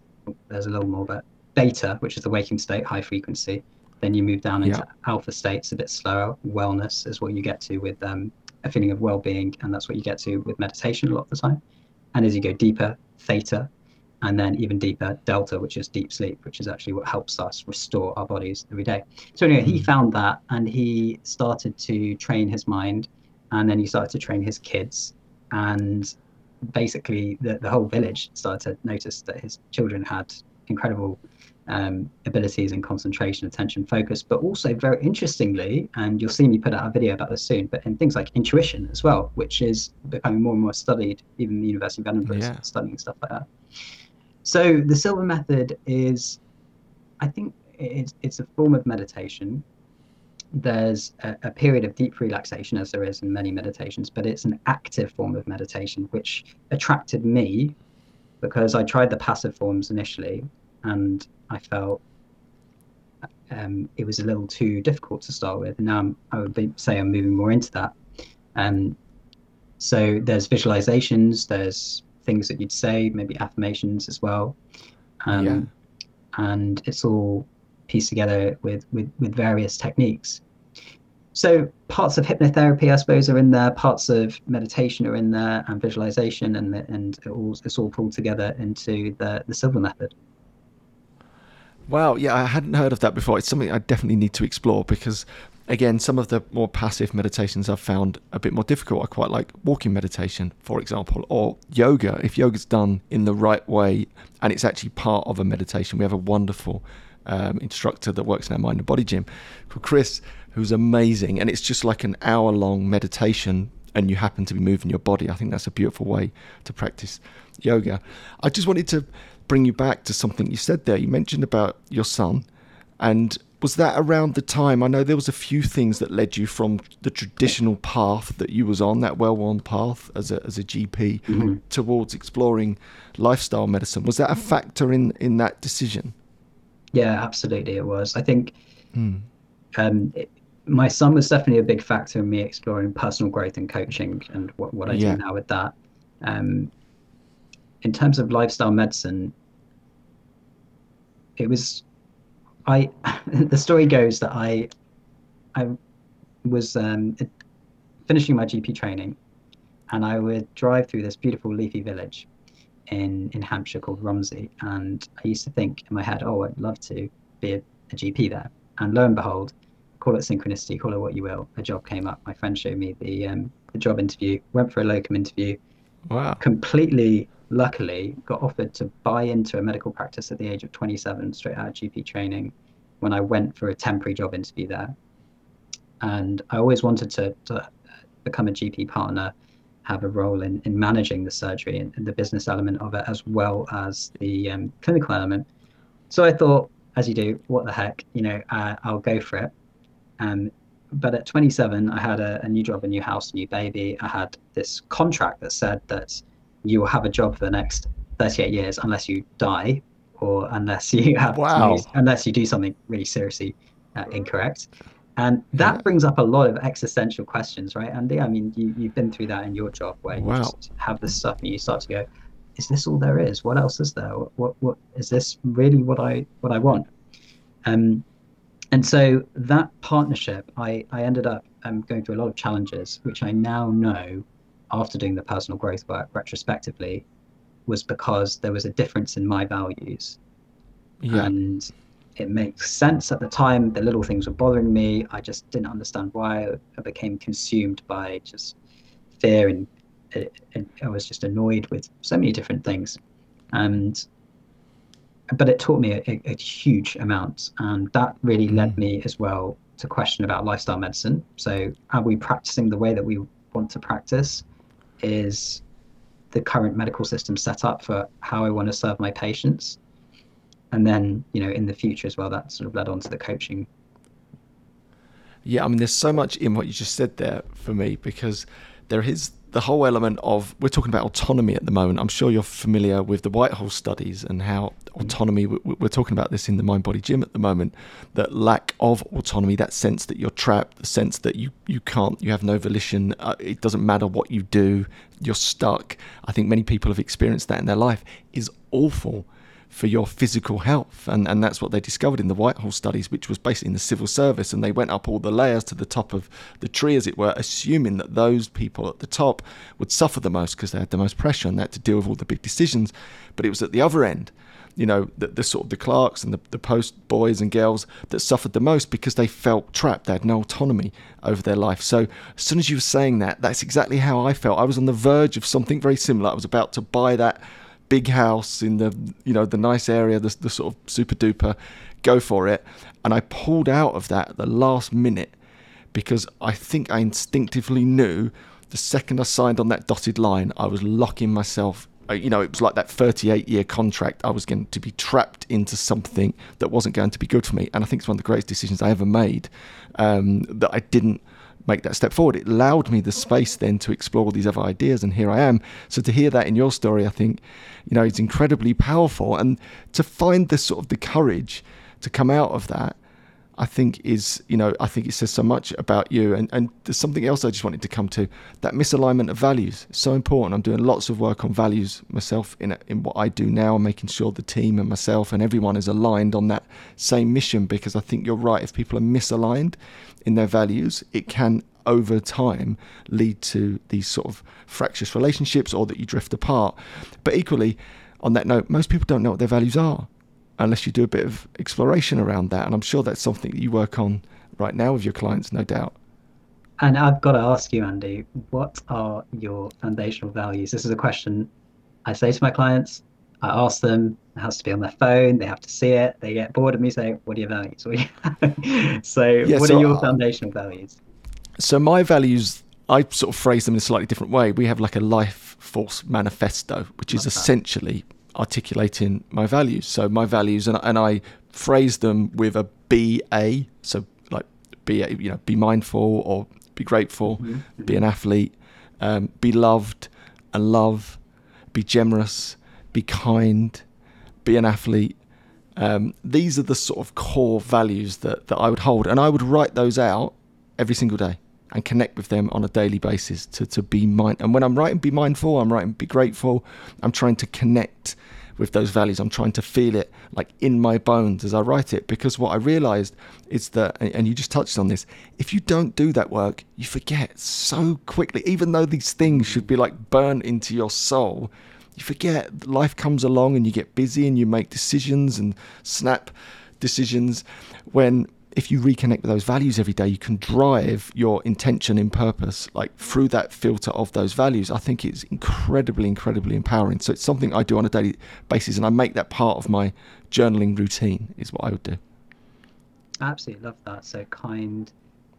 There's a little more, but beta, which is the waking state, high frequency. Then you move down into yeah. alpha states, a bit slower. Wellness is what you get to with um, a feeling of well-being, and that's what you get to with meditation a lot of the time. And as you go deeper, theta, and then even deeper, delta, which is deep sleep, which is actually what helps us restore our bodies every day. So anyway, he hmm. found that, and he started to train his mind, and then he started to train his kids and basically the, the whole village started to notice that his children had incredible um, abilities in concentration, attention, focus, but also very interestingly, and you'll see me put out a video about this soon, but in things like intuition as well, which is becoming more and more studied, even the University of Edinburgh yeah. is studying stuff like that. So the Silva method is, I think, it's, it's a form of meditation there's a, a, period of deep relaxation, as there is in many meditations, but it's an active form of meditation, which attracted me because I tried the passive forms initially and I felt um, it was a little too difficult to start with. Now I'm, i would be, say I'm moving more into that. Um, so there's visualizations, there's things that you'd say, maybe affirmations as well. Um, yeah. And it's all pieced together with, with, with various techniques. So parts of hypnotherapy, I suppose, are in there. Parts of meditation are in there, and visualization, and and it all, it's all pulled together into the the Silva method. Wow, yeah, I hadn't heard of that before. It's something I definitely need to explore because, again, some of the more passive meditations I've found a bit more difficult. I quite like walking meditation, for example, or yoga. If yoga's done in the right way and it's actually part of a meditation, we have a wonderful um, instructor that works in our mind and body gym called Chris, who's amazing. And it's just like an hour long meditation, and you happen to be moving your body. I think that's a beautiful way to practice yoga. I just wanted to bring you back to something you said there. You mentioned about your son, and was that around the time? I know there was a few things that led you from the traditional path that you was on, that well-worn path as a as a GP, mm-hmm. towards exploring lifestyle medicine. Was that a factor in in that decision? Yeah, absolutely, it was. I think mm. um, it, my son was definitely a big factor in me exploring personal growth and coaching and what, what I yeah. do now with that. Um, in terms of lifestyle medicine, it was I. (laughs) the story goes that I I was um, finishing my GP training, and I would drive through this beautiful leafy village in in Hampshire called Romsey, and I used to think in my head, oh, I'd love to be a, a GP there. And lo and behold, call it synchronicity, call it what you will, a job came up. My friend showed me the um, the job interview, went for a locum interview. Wow. Completely luckily got offered to buy into a medical practice at the age of 27, straight out of GP training, when I went for a temporary job interview there. And I always wanted to, to become a GP partner, have a role in, in managing the surgery and, and the business element of it, as well as the um, clinical element. So I thought, as you do, what the heck, you know, uh, I'll go for it. Um, but at 27, I had a, a, new job, a new house, a new baby. I had this contract that said that you will have a job for the next 38 years unless you die or unless you (laughs) have wow. unless you do something really seriously uh, incorrect. And that yeah. brings up a lot of existential questions, right, Andy? I mean, you, you've been through that in your job where you just have this stuff and you start to go, is this all there is? What else is there? What, what, what is this really what I what I want? Um, and so that partnership, I, I ended up um, going through a lot of challenges, which I now know after doing the personal growth work retrospectively was because there was a difference in my values. Yeah. And it makes sense at the time. The little things were bothering me. I just didn't understand why. I became consumed by just fear and, and I was just annoyed with so many different things. And but it taught me a, a, huge amount, and that really led mm. me as well to question about lifestyle medicine. So, are we practicing the way that we want to practice? Is the current medical system set up for how I want to serve my patients? And then, you know, in the future as well, that sort of led on to the coaching. Yeah, I mean, there's so much in what you just said there for me because there is the whole element of we're talking about autonomy at the moment. I'm sure you're familiar with the Whitehall studies and how autonomy. We're talking about this in the Mind Body Gym at the moment. That lack of autonomy, that sense that you're trapped, the sense that you you can't, you have no volition. Uh, it doesn't matter what you do, you're stuck. I think many people have experienced that in their life. Is awful for your physical health. And, and that's what they discovered in the Whitehall studies, which was basically in the civil service. And they went up all the layers to the top of the tree, as it were, assuming that those people at the top would suffer the most because they had the most pressure and they had to deal with all the big decisions. But it was at the other end. You know, the, the sort of the clerks and the, the post boys and girls that suffered the most because they felt trapped. They had no autonomy over their life. So, as soon as you were saying that, that's exactly how I felt. I was on the verge of something very similar. I was about to buy that big house in the you know the nice area, the, the sort of super duper, go for it. And I pulled out of that at the last minute because I think I instinctively knew the second I signed on that dotted line, I was locking myself. Uh, you know, it was like that 38 year contract. I was going to be trapped into something that wasn't going to be good for me. And I think it's one of the greatest decisions I ever made um, that I didn't make that step forward. It allowed me the space then to explore these other ideas, and here I am. So to hear that in your story, I think, you know, it's incredibly powerful, and to find the sort of the courage to come out of that I think is, you know, I think it says so much about you. And, and there's something else I just wanted to come to that misalignment of values. so important. I'm doing lots of work on values myself in, in what I do now, making sure the team and myself and everyone is aligned on that same mission because I think you're right. If people are misaligned in their values, it can over time lead to these sort of fractious relationships or that you drift apart. But equally, on that note, most people don't know what their values are unless you do a bit of exploration around that. And I'm sure that's something that you work on right now with your clients, no doubt. And I've got to ask you, Andy, what are your foundational values? This is a question I say to my clients. I ask them, it has to be on their phone, they have to see it, they get bored of me saying, What are your values? (laughs) so, yeah, what so, are your foundational values? So, my values, I sort of phrase them in a slightly different way. We have like a life force manifesto, which is essentially articulating my values. So my values, and, and I phrase them with a BA. So like be you know be mindful or be grateful, mm-hmm. be an athlete, um, be loved and love, be generous, be kind, be an athlete. Um, these are the sort of core values that, that I would hold, and I would write those out every single day and connect with them on a daily basis to, to be mind. And when I'm writing be mindful, I'm writing be grateful. I'm trying to connect with those values. I'm trying to feel it like in my bones as I write it because what I realized is that, and you just touched on this, if you don't do that work, you forget so quickly, even though these things should be like burned into your soul. You forget life comes along and you get busy and you make decisions and snap decisions when if you reconnect with those values every day, you can drive your intention and purpose, like through that filter of those values. I think it's incredibly, incredibly empowering. So it's something I do on a daily basis, and I make that part of my journaling routine. Is what I would do. Absolutely love that. So kind,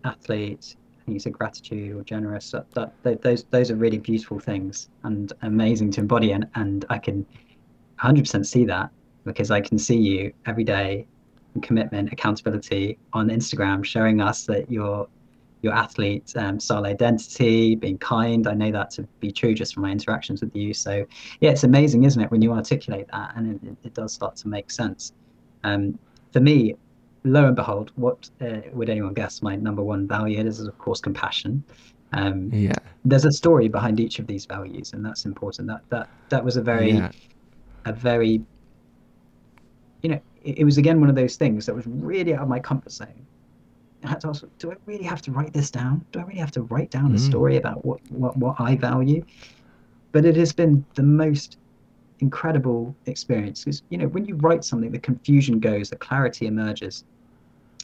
athlete. Think you said gratitude or generous. That, that, those those are really beautiful things and amazing to embody, and and I can 100% see that because I can see you every day commitment, accountability on Instagram, showing us that your your athlete um, style identity, being kind. I know that to be true just from my interactions with you. So yeah, it's amazing, isn't it, when you articulate that, and it, it does start to make sense. Um, for me, lo and behold, what uh, would anyone guess my number one value is? Of course, compassion. Um, yeah. There's a story behind each of these values, and that's important. That that that was a very, yeah. a very, you know, it, was again one of those things that was really out of my comfort zone. I had to ask, do I really have to write this down? Do I really have to write down mm. a story about what, what, what I value? But it has been the most incredible experience because you know when you write something the confusion goes the clarity emerges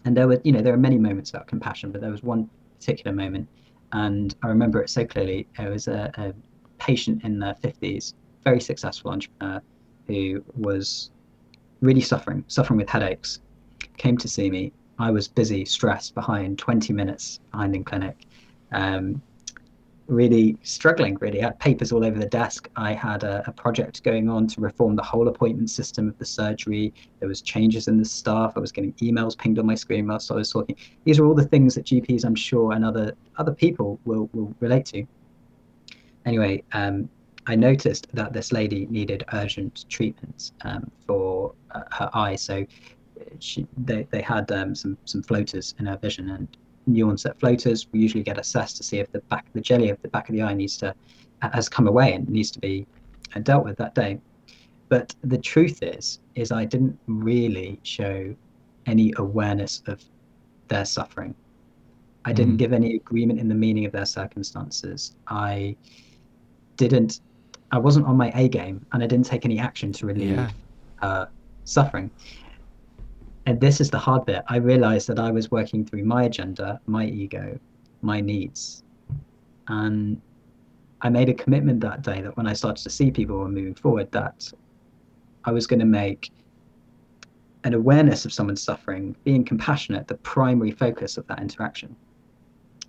and there were you know there are many moments about compassion but there was one particular moment and i remember it so clearly it was a, a patient in their 50s very successful entrepreneur who was really suffering, suffering with headaches, came to see me. I was busy, stressed, behind, 20 minutes behind in clinic. Um, really struggling, really. I had papers all over the desk. I had a, a, project going on to reform the whole appointment system of the surgery. There was changes in the staff. I was getting emails pinged on my screen whilst I was talking. These are all the things that GPs, I'm sure, and other other people will, will relate to. Anyway, um, I noticed that this lady needed urgent treatment um, for her eye. So she, they, they had um, some, some floaters in her vision and new onset floaters. We usually get assessed to see if the back, the jelly of the back of the eye needs to, has come away and needs to be uh, dealt with that day. But the truth is, is I didn't really show any awareness of their suffering. I didn't mm. give any agreement in the meaning of their circumstances. I didn't I wasn't on my A game and I didn't take any action to relieve yeah. uh, suffering. And this is the hard bit. I realized that I was working through my agenda, my ego, my needs. And I made a commitment that day that when I started to see people were moving forward, that I was going to make an awareness of someone's suffering, being compassionate, the primary focus of that interaction.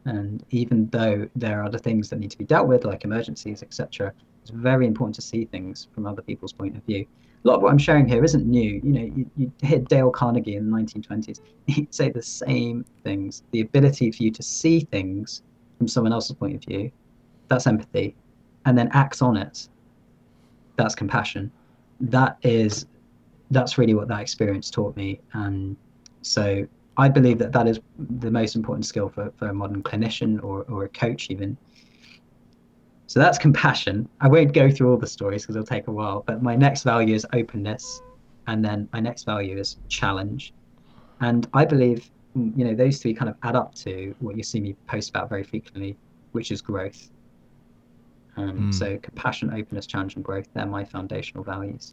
And even though there are other things that need to be dealt with, like emergencies, etc., it's very important to see things from other people's point of view. A lot of what I'm sharing here isn't new. You know, you, you hear Dale Carnegie in the 1920s. (laughs) He'd say the same things. The ability for you to see things from someone else's point of view, that's empathy, and then act on it. That's compassion. That is, that's really what that experience taught me. And so I believe that that is the most important skill for, for a modern clinician or, or a coach even so that's compassion. I won't go through all the stories because it'll take a while, but my next value is openness. And then my next value is challenge. And I believe, mm, you know, those three kind of add up to what you see me post about very frequently, which is growth. Um, mm. So compassion, openness, challenge, and growth, they're my foundational values.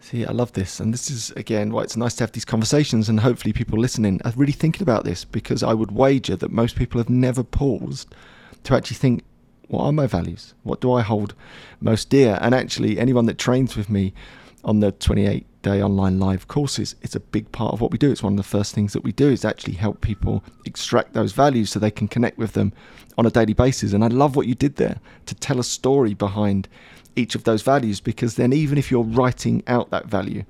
See, I love this. And this is, again, why it's nice to have these conversations and hopefully people listening are really thinking about this because I would wager that most people have never paused to actually think, what are my values? What do I hold most dear? And actually, anyone that trains with me on the 28 day online live courses, it's a big part of what we do. It's one of the first things that we do is actually help people extract those values so they can connect with them on a daily basis. And I love what you did there to tell a story behind each of those values because then, even if you're writing out that value,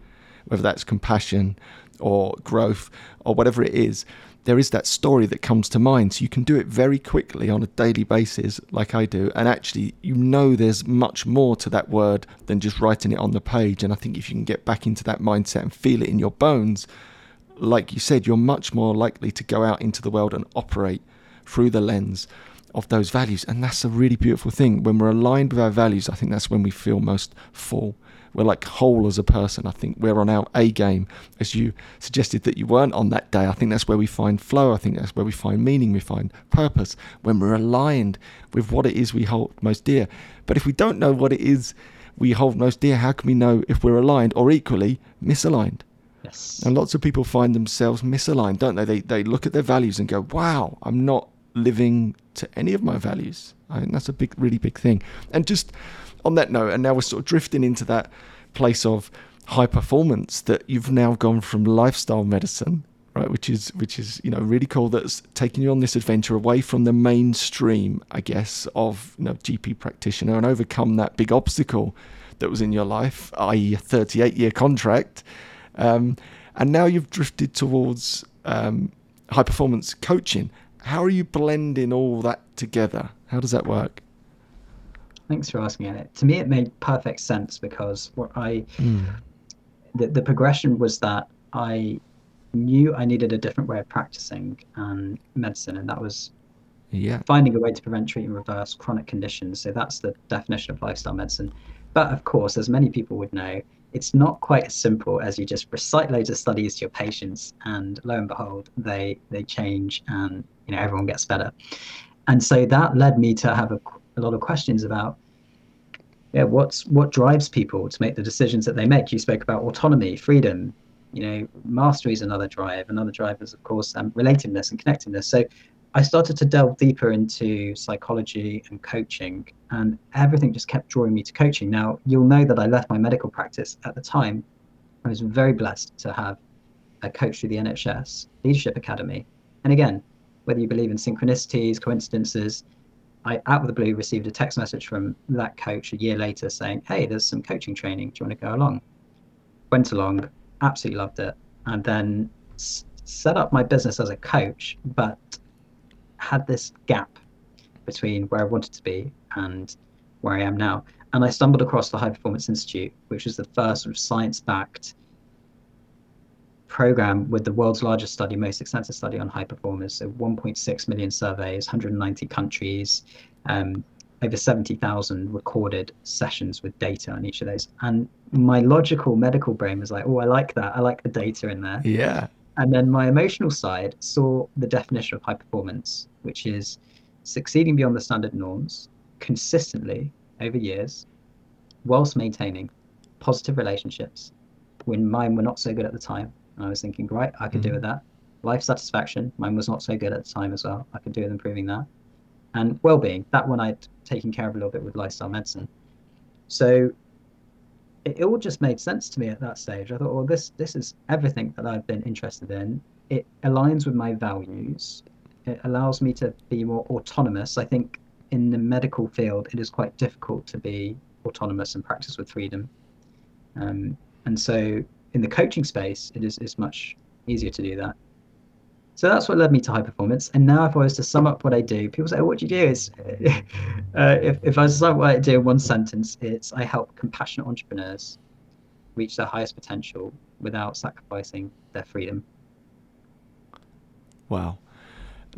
whether that's compassion or growth or whatever it is, there is that story that comes to mind. So you can do it very quickly on a daily basis, like I do. And actually, you know, there's much more to that word than just writing it on the page. And I think if you can get back into that mindset and feel it in your bones, like you said, you're much more likely to go out into the world and operate through the lens of those values. And that's a really beautiful thing. When we're aligned with our values, I think that's when we feel most full we're like whole as a person. I think we're on our A game, as you suggested that you weren't on that day. I think that's where we find flow. I think that's where we find meaning, we find purpose when we're aligned with what it is we hold most dear. But if we don't know what it is we hold most dear, how can we know if we're aligned or equally misaligned? Yes. And lots of people find themselves misaligned, don't they? They they look at their values and go, "Wow, I'm not living to any of my values." I think that's a big, really big thing. And just on that note, and now we're sort of drifting into that place of high performance that you've now gone from lifestyle medicine right which is which is you know really cool that's taking you on this adventure away from the mainstream i guess of you know gp practitioner and overcome that big obstacle that was in your life i.e. a 38 year contract. Um, and now you've drifted towards um, high performance coaching. How are you blending all that together? How does that work Thanks for asking it. To me, it made perfect sense because what I, mm. the, the progression was that I knew I needed a different way of practicing and medicine, and that was yeah finding a way to prevent, treat, and reverse chronic conditions. So that's the definition of lifestyle medicine. But of course, as many people would know, it's not quite as simple as you just recite loads of studies to your patients, and lo and behold, they they change, and you know everyone gets better. And so that led me to have a a lot of questions about yeah, what's what drives people to make the decisions that they make. You spoke about autonomy, freedom, you know, mastery is another drive. Another drive is, of course, um, relatedness and connectedness. So I started to delve deeper into psychology and coaching, and everything just kept drawing me to coaching. Now, you'll know that I left my medical practice at the time. I was very blessed to have a coach through the NHS Leadership Academy. And again, whether you believe in synchronicities, coincidences, I out of the blue received a text message from that coach a year later saying, "Hey, there's some coaching training. Do you want to go along?" Went along, absolutely loved it, and then s- set up my business as a coach, but had this gap between where I wanted to be and where I am now. And I stumbled across the High Performance Institute, which was the first sort of science-backed program with the world's largest study, most extensive study on high performers. So 1.6 million surveys, 190 countries, um, over 70,000 recorded sessions with data on each of those. And my logical medical brain was like, oh, I like that. I like the data in there. Yeah. And then my emotional side saw the definition of high performance, which is succeeding beyond the standard norms consistently over years, whilst maintaining positive relationships when mine were not so good at the time and I was thinking, right, I could mm. do with that. Life satisfaction, mine was not so good at the time as well. I could do with improving that. And well being, that one I'd taken care of a little bit with lifestyle medicine. So it, it all just made sense to me at that stage. I thought, well, this this is everything that I've been interested in. It aligns with my values. It allows me to be more autonomous. I think in the medical field, it is quite difficult to be autonomous and practice with freedom. Um, and so in the coaching space, it is, is much easier to do that. So that's what led me to high performance. And now, if I was to sum up what I do, people say, "What do you do?" Is (laughs) uh, if if I was to sum up what I do in one sentence, it's I help compassionate entrepreneurs reach their highest potential without sacrificing their freedom. Wow.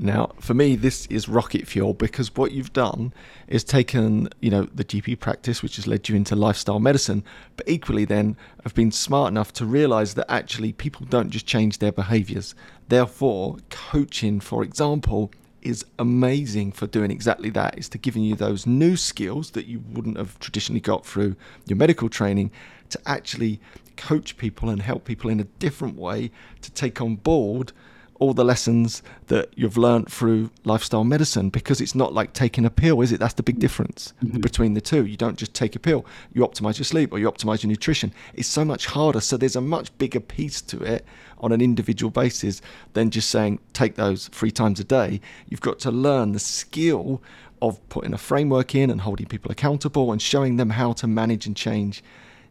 Now, for me, this is rocket fuel because what you've done is taken, you know, the GP practice, which has led you into lifestyle medicine, but equally then have been smart enough to realize that actually people don't just change their behaviors. Therefore, coaching, for example, is amazing for doing exactly that. It's to giving you those new skills that you wouldn't have traditionally got through your medical training to actually coach people and help people in a different way to take on board all the lessons that you've learned through lifestyle medicine because it's not like taking a pill, is it? That's the big difference mm-hmm. between the two. You don't just take a pill, you optimize your sleep or you optimize your nutrition. It's so much harder. So there's a much bigger piece to it on an individual basis than just saying take those three times a day. You've got to learn the skill of putting a framework in and holding people accountable and showing them how to manage and change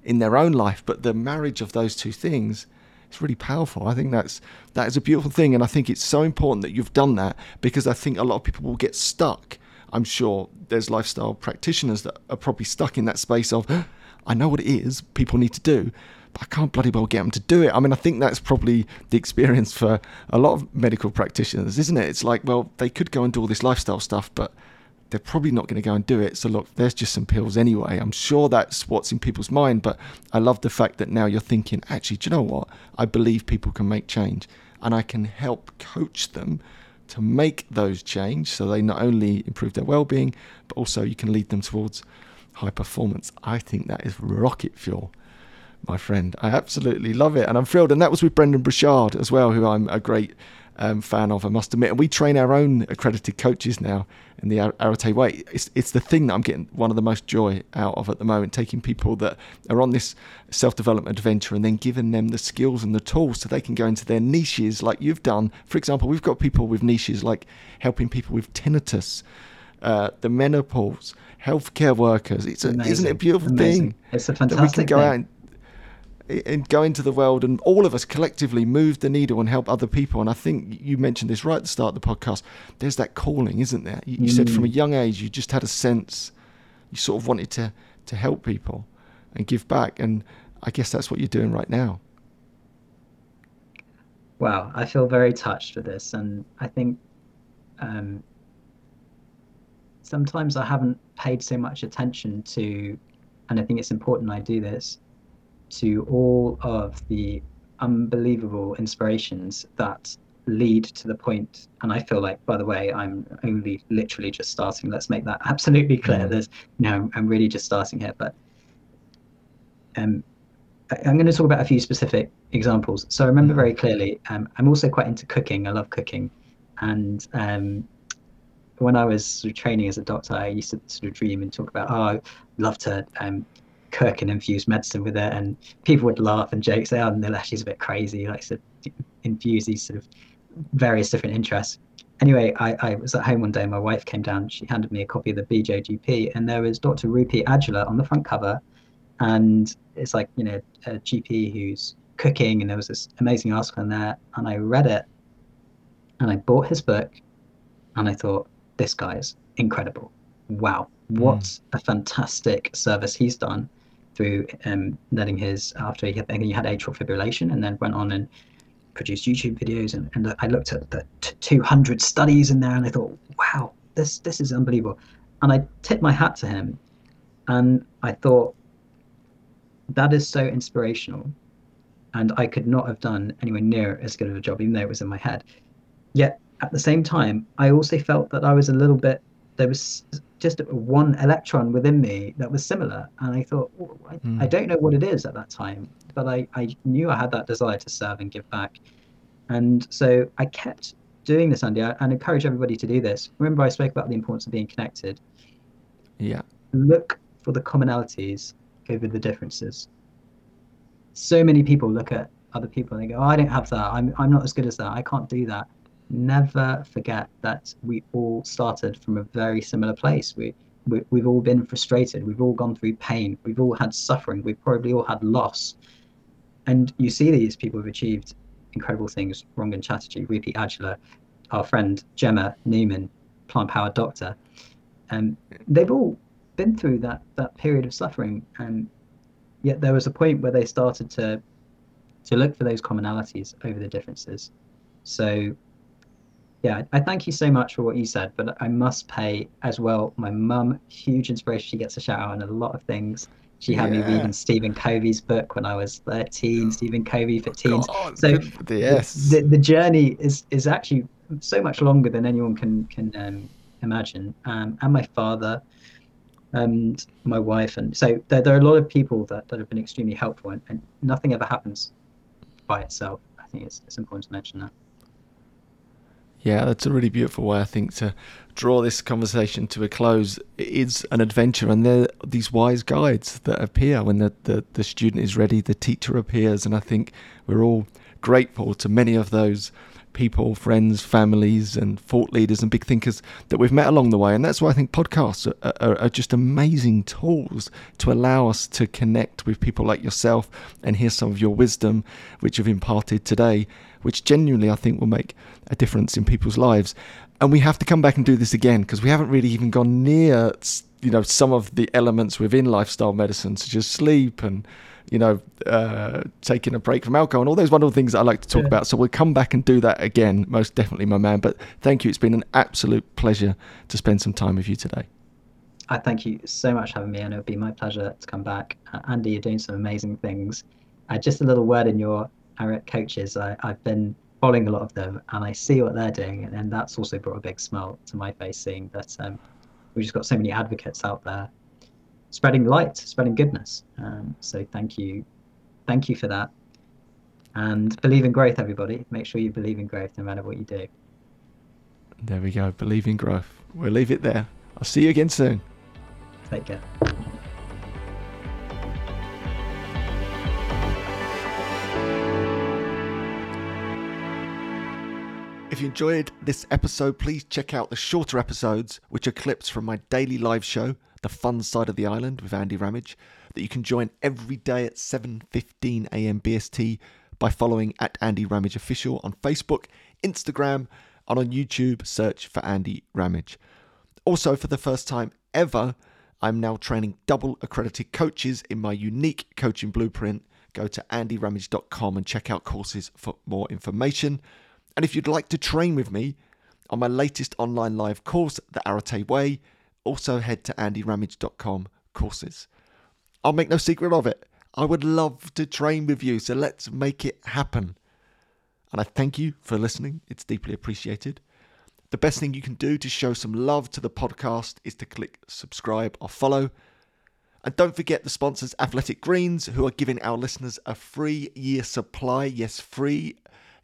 in their own life. But the marriage of those two things it's really powerful. I think that's that is a beautiful thing, and I think it's so important that you've done that because I think a lot of people will get stuck. I'm sure there's lifestyle practitioners that are probably stuck in that space of, I know what it is people need to do, but I can't bloody well get them to do it. I mean, I think that's probably the experience for a lot of medical practitioners, isn't it? It's like, well, they could go and do all this lifestyle stuff, but they're probably not going to go and do it. So look, there's just some pills anyway. I'm sure that's what's in people's mind, but I love the fact that now you're thinking, actually, do you know what? I believe people can make change, and I can help coach them to make those change so they not only improve their well-being, but also you can lead them towards high performance. I think that is rocket fuel my friend. I absolutely love it, and I'm thrilled. And that was with Brendon Burchard as well, who I'm a great um, fan of, I must admit. And we train our own accredited coaches now in the Arete way. It's, it's the thing that I'm getting one of the most joy out of at the moment, taking people that are on this self development adventure and then giving them the skills and the tools so they can go into their niches like you've done. For example, we've got people with niches like helping people with tinnitus. Uh, the menopause, healthcare workers. It's a, isn't it a beautiful Amazing. thing? It's a fantastic that we can go thing. out and and go into the world and all of us collectively move the needle and help other people. And I think you mentioned this right at the start of the podcast. There's that calling, isn't there? You, you mm. said from a young age you just had a sense, you sort of wanted to to help people and give back. And I guess that's what you're doing right now. Wow, I feel very touched with this, and I think um, sometimes I haven't paid so much attention to, and I think it's important I do this to all of the unbelievable inspirations that lead to the point. And i feel like by the way i'm only literally just starting. Let's make that (laughs) absolutely clear. Mm. there's you know i'm really just starting here but um i'm going to talk about a few specific examples. So i remember mm. very clearly um, i'm also quite into cooking. I love cooking. And um, when i was sort of training as a doctor i used to sort of dream and talk about oh i'd love to um, cook and infuse medicine with it, and people would laugh and joke, say, "Oh, Nilesh a bit crazy." He likes to infuse these sort of various different interests. Anyway, I, I was at home one day. My wife came down. She handed me a copy of the BJGP, and there was Dr. Rupy Aujla on the front cover, and it's like you know a GP who's cooking, and there was this amazing article in there, and I read it, and I bought his book, and I thought this guy is incredible. Wow, what mm. a fantastic service he's done through um, letting his after he had, he had atrial fibrillation and then went on and produced YouTube videos. And, and I looked at the t- 200 studies in there and I thought wow this this is unbelievable. And I tipped my hat to him and I thought that is so inspirational. And I could not have done anywhere near as good of a job even though it was in my head. Yet at the same time I also felt that I was a little bit there was just one electron within me that was similar. And I thought, oh, I, mm. I, don't know what it is at that time, but I, I knew I had that desire to serve and give back. And so I kept doing this, Andy, and encourage everybody to do this. Remember, I spoke about the importance of being connected. Yeah. Look for the commonalities over the differences. So many people look at other people and they go, oh, I don't have that. I'm, I'm not as good as that. I can't do that never forget that we all started from a very similar place. We, we we've all been frustrated. We've all gone through pain. We've all had suffering. We've probably all had loss. And you see these people who've achieved incredible things. Rangan Chatterjee, Rupy Aujla, our friend Gemma Newman, plant powered doctor. And they've all been through that that period of suffering. And yet there was a point where they started to to look for those commonalities over the differences. So yeah, I thank you so much for what you said, but I must pay as well. My mum, huge inspiration. She gets a shout out on a lot of things. She had yeah. me reading Stephen Covey's book when I was 13, Stephen Covey for teens. God, so yes. the, the journey is is actually so much longer than anyone can can um, imagine. Um, and my father and my wife. And so there, there are a lot of people that, that have been extremely helpful and, and nothing ever happens by itself. I think it's, it's important to mention that. Yeah, that's a really beautiful way, I think, to draw this conversation to a close. It is an adventure, and there are these wise guides that appear when the, the, the student is ready, the teacher appears, and I think we're all grateful to many of those people, friends, families, and thought leaders and big thinkers that we've met along the way. And that's why I think podcasts are, are, are, just amazing tools to allow us to connect with people like yourself and hear some of your wisdom, which you've imparted today, which genuinely I think will make a difference in people's lives. And we have to come back and do this again because we haven't really even gone near, you know, some of the elements within lifestyle medicine, such as sleep and you know, uh, taking a break from alcohol and all those wonderful things that I like to talk yeah. about. So we'll come back and do that again, most definitely, my man. But thank you. It's been an absolute pleasure to spend some time with you today. I thank you so much for having me, and it would be my pleasure to come back. Uh, Andy, you're doing some amazing things. Uh, just a little word in your Coaches. I, I've been following a lot of them, and I see what they're doing, and, and that's also brought a big smile to my face, seeing that um, we've just got so many advocates out there spreading light, spreading goodness. Um, so thank you, thank you for that. And believe in growth, everybody. Make sure you believe in growth no matter what you do. There we go. Believe in growth. We'll leave it there. I'll see you again soon. Take care. If you enjoyed this episode, please check out the shorter episodes, which are clips from my daily live show, The Fun Side of the Island with Andy Ramage, that you can join every day at 7:15 a.m. BST by following at Andy Ramage Official on Facebook, Instagram, and on YouTube. Search for Andy Ramage. Also, for the first time ever, I'm now training double accredited coaches in my unique coaching blueprint. Go to andyramage.com and check out courses for more information. And if you'd like to train with me on my latest online live course, The Arete Way, also head to andyramage.com courses. I'll make no secret of it. I would love to train with you, so let's make it happen. And I thank you for listening, it's deeply appreciated. The best thing you can do to show some love to the podcast is to click subscribe or follow. And don't forget the sponsors, Athletic Greens, who are giving our listeners a free year supply. Yes, free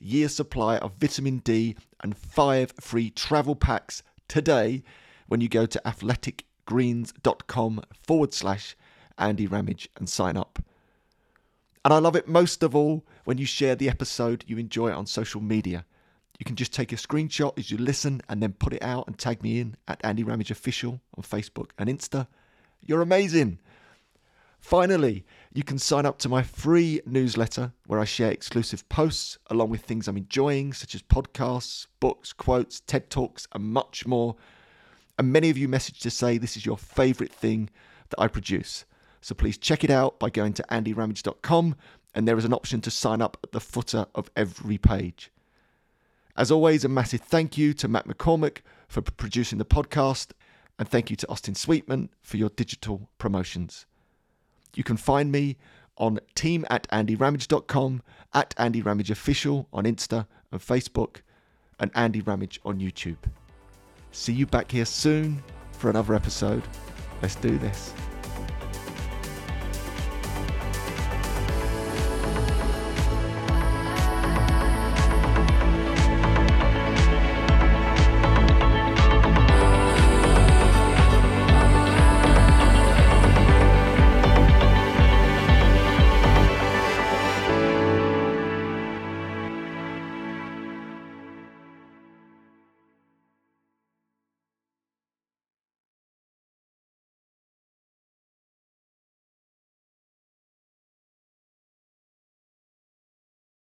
year supply of vitamin D and five free travel packs today when you go to athleticgreens.com forward slash Andy Ramage and sign up. And I love it most of all when you share the episode you enjoy on social media. You can just take a screenshot as you listen and then put it out and tag me in at Andy Ramage Official on Facebook and Insta. You're amazing. Finally, you can sign up to my free newsletter where I share exclusive posts along with things I'm enjoying, such as podcasts, books, quotes, TED Talks, and much more. And many of you message to say this is your favorite thing that I produce. So please check it out by going to andyramage.com, and there is an option to sign up at the footer of every page. As always, a massive thank you to Matt McCormick for producing the podcast, and thank you to Austin Sweetman for your digital promotions. You can find me on team at andyramage.com, at Andy Ramage Official on Insta and Facebook, and Andy Ramage on YouTube. See you back here soon for another episode. Let's do this.